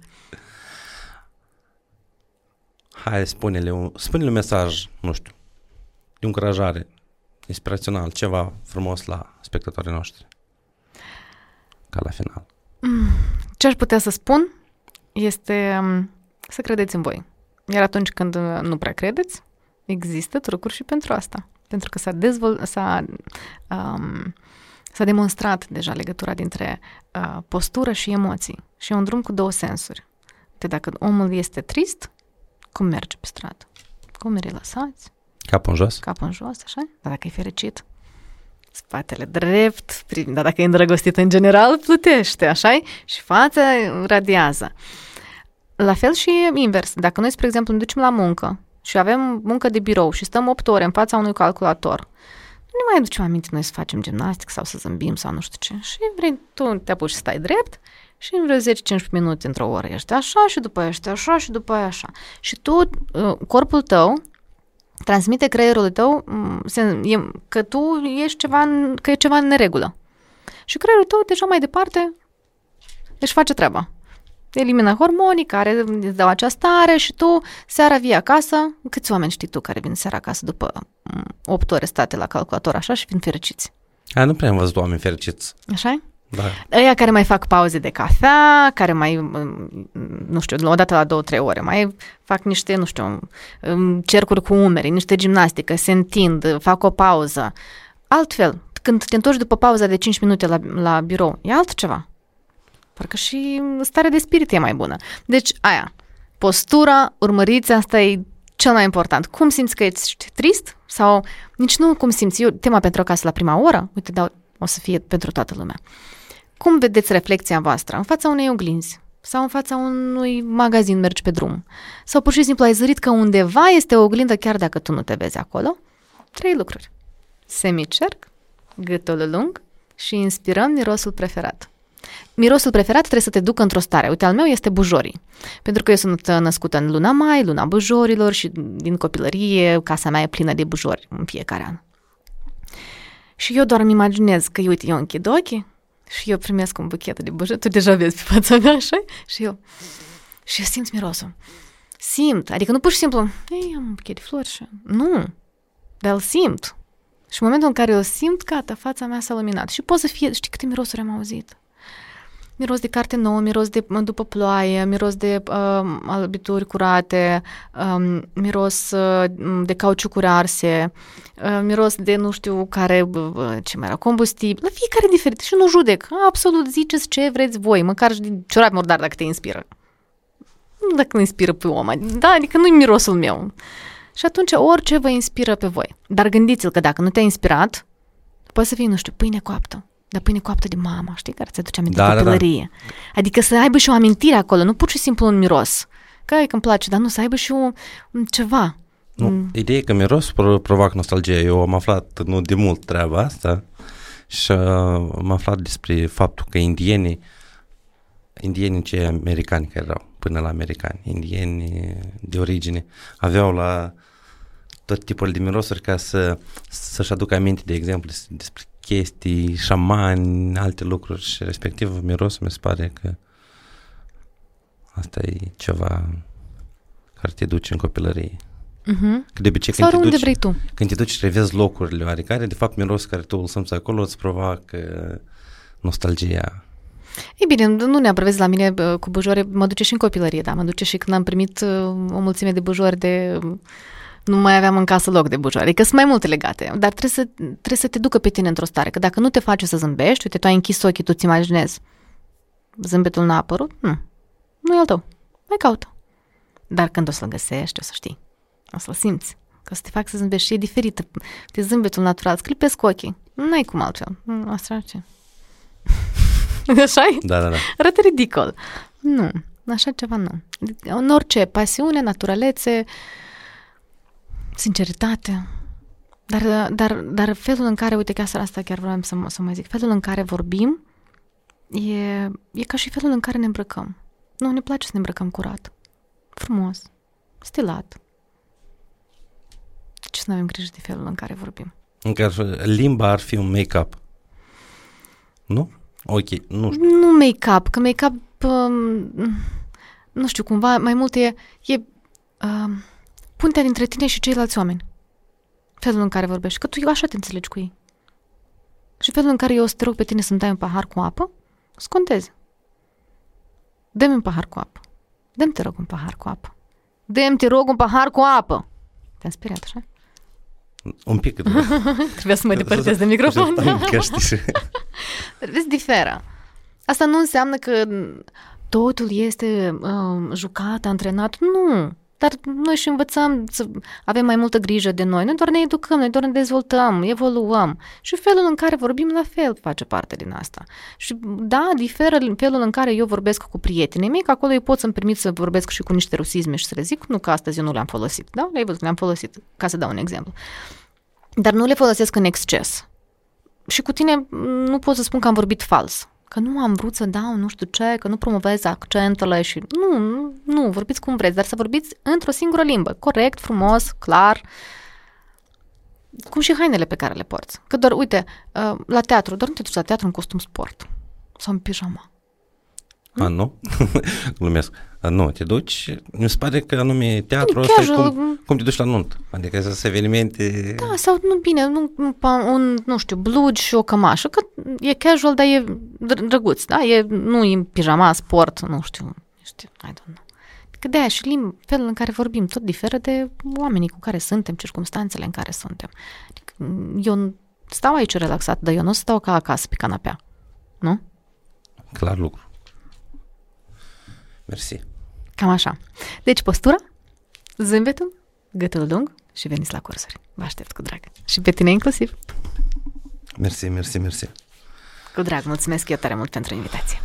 Hai, spune-le un, spune-le un mesaj, nu știu, de încurajare, inspirațional, ceva frumos la spectatorii noștri. Ca la final. Ce aș putea să spun este um, să credeți în voi. Iar atunci când uh, nu prea credeți, există trucuri și pentru asta. Pentru că s-a, dezvol- s-a, um, s-a demonstrat deja legătura dintre uh, postură și emoții. Și e un drum cu două sensuri. De dacă omul este trist, cum merge pe stradă? Cum e relaxați? Capul în jos? Capul în jos, așa? Dar dacă e fericit, spatele drept, dar dacă e îndrăgostit în general, plutește, așa Și fața radiază. La fel și invers. Dacă noi, spre exemplu, ne ducem la muncă și avem muncă de birou și stăm 8 ore în fața unui calculator, nu ne mai ducem aminte noi să facem gimnastică sau să zâmbim sau nu știu ce. Și vrei, tu te apuci și stai drept și în vreo 10-15 minute într-o oră ești așa și după aia ești așa și după aia așa. Și tu, uh, corpul tău transmite creierul tău mm, că tu ești ceva, că e ceva în neregulă. Și creierul tău deja mai departe își face treaba. Elimină hormonii care îți dau acea stare și tu seara vii acasă. Câți oameni știi tu care vin seara acasă după 8 mm, ore state la calculator așa și vin fericiți? A, nu prea am văzut oameni fericiți. așa Da. Ăia care mai fac pauze de cafea, care mai, mm, nu știu, o dată la două, trei ore, mai fac niște, nu știu, cercuri cu umeri, niște gimnastică, se întind, fac o pauză. Altfel, când te întorci după pauza de 5 minute la, la birou, e altceva. Parcă și starea de spirit e mai bună. Deci, aia, postura, urmăriți, asta e cel mai important. Cum simți că ești trist? Sau nici nu cum simți eu, tema pentru acasă la prima oră, uite, dau, o să fie pentru toată lumea. Cum vedeți reflexia voastră? În fața unei oglinzi sau în fața unui magazin mergi pe drum sau pur și simplu ai zărit că undeva este o oglindă chiar dacă tu nu te vezi acolo? Trei lucruri. Semicerc, gâtul lung și inspirăm mirosul preferat. Mirosul preferat trebuie să te ducă într-o stare. Uite, al meu este bujorii. Pentru că eu sunt născută în luna mai, luna bujorilor și din copilărie casa mea e plină de bujori în fiecare an. Și eu doar îmi imaginez că, uite, eu închid ochii și eu primesc un buchet de bujă, tu deja vezi pe fața mea, așa? Și eu, și eu simt mirosul. Simt, adică nu pur și simplu, ei, am un buchet de flori și... Nu, dar îl simt. Și în momentul în care eu simt, gata, fața mea s-a luminat. Și pot să fie, știi câte mirosuri am auzit? Miros de carte nouă, miros de după ploaie, miros de uh, albituri curate, um, miros uh, de cauciucuri arse, uh, miros de nu știu care, uh, ce mai era, combustibil, la fiecare diferit și nu judec. Absolut, ziceți ce vreți voi, măcar și din ciorapi murdar dacă te inspiră. Nu dacă nu inspiră pe om, da, adică nu-i mirosul meu. Și atunci orice vă inspiră pe voi. Dar gândiți-l că dacă nu te-a inspirat, poate să fie, nu știu, pâine coaptă. Dar pâine coaptă de mama, știi, care ți-aduce aminte da, de copilărie. Da, da. Adică să aibă și o amintire acolo, nu pur și simplu un miros. Că e că îmi place, dar nu, să aibă și un, un ceva. Nu, mm. ideea e că miros provoacă nostalgie. Eu am aflat nu de mult treaba asta și uh, am aflat despre faptul că indienii, indienii cei americani care erau, până la americani, indieni de origine, aveau la tot tipul de mirosuri ca să, să-și aducă aminte, de exemplu, despre chestii, șamani, alte lucruri și respectiv mirosul mi se pare că asta e ceva care te duce în copilărie. Uh-huh. Că de obicei Sau când te, unde duci, vrei tu. când te duci și revezi locurile oarecare, de fapt mirosul care tu îl simți acolo îți provoacă nostalgia. E bine, nu neapărat vezi la mine cu bujoare, mă duce și în copilărie, da, mă duce și când am primit uh, o mulțime de bujori de nu mai aveam în casă loc de bujoare. Adică sunt mai multe legate, dar trebuie să, trebuie să te ducă pe tine într-o stare, că dacă nu te face să zâmbești, uite, tu ai închis ochii, tu ți imaginezi zâmbetul n-a apărut, nu, nu e al tău, mai caută. Dar când o să-l găsești, o să știi, o să-l simți, că o să te fac să zâmbești și e diferită. De zâmbetul natural, sclipesc ochii, nu ai cum altfel. Asta ce? așa -i? Da, da, da. Arată ridicol. Nu, așa ceva nu. În orice, pasiune, naturalețe, uh, sinceritate, dar, dar, dar felul în care, uite, chiar asta chiar vreau să, să mai zic, felul în care vorbim e, e ca și felul în care ne îmbrăcăm. Nu, ne place să ne îmbrăcăm curat, frumos, stilat. De ce să nu avem grijă de felul în care vorbim? În care limba ar fi un make-up. Nu? Ok, nu știu. Nu make-up, că make-up, um, nu știu, cumva mai mult e, e um, puntea dintre tine și ceilalți oameni. Felul în care vorbești, că tu așa te înțelegi cu ei. Și felul în care eu o să te rog pe tine să-mi dai un pahar cu apă, scontezi. Dă-mi un pahar cu apă. Dă-mi, te rog, un pahar cu apă. Dă-mi, te rog, un pahar cu apă. Te-am speriat, așa? Un pic. Trebuia să mă depărtez de microfon. Vezi, diferă. Asta nu înseamnă că totul este uh, jucat, antrenat. Nu. Dar noi și învățăm să avem mai multă grijă de noi. Noi doar ne educăm, noi doar ne dezvoltăm, evoluăm. Și felul în care vorbim la fel face parte din asta. Și da, diferă felul în care eu vorbesc cu prietenii mei, că acolo eu pot să-mi permit să vorbesc și cu niște rusisme și să le zic, nu că astăzi eu nu le-am folosit. Da? Le-ai văzut, le-am folosit, ca să dau un exemplu. Dar nu le folosesc în exces. Și cu tine nu pot să spun că am vorbit fals că nu am vrut să dau nu știu ce, că nu promovez accentele și nu, nu, nu, vorbiți cum vreți, dar să vorbiți într-o singură limbă, corect, frumos, clar, cum și hainele pe care le porți. Că doar, uite, uh, la teatru, doar nu te duci la teatru în costum sport sau în pijama. A, nu? Glumesc. A, nu, te duci, mi se pare că anume teatru ăsta e cum, cum te duci la nunt. Adică sunt evenimente... Da, sau nu bine, nu, un, nu știu, blugi și o cămașă, că e casual, dar e drăguț, da? E, nu e pijama, sport, nu știu, știu, I don't know. Că de aia și limb, felul în care vorbim tot diferă de oamenii cu care suntem, circumstanțele în care suntem. Adică eu stau aici relaxat, dar eu nu stau ca acasă pe canapea, nu? Clar lucru. Mersi. Cam așa. Deci postura, zâmbetul, gâtul lung și veniți la cursuri. Vă aștept cu drag. Și pe tine inclusiv. Mersi, mersi, mersi. Cu drag, mulțumesc eu tare mult pentru invitație.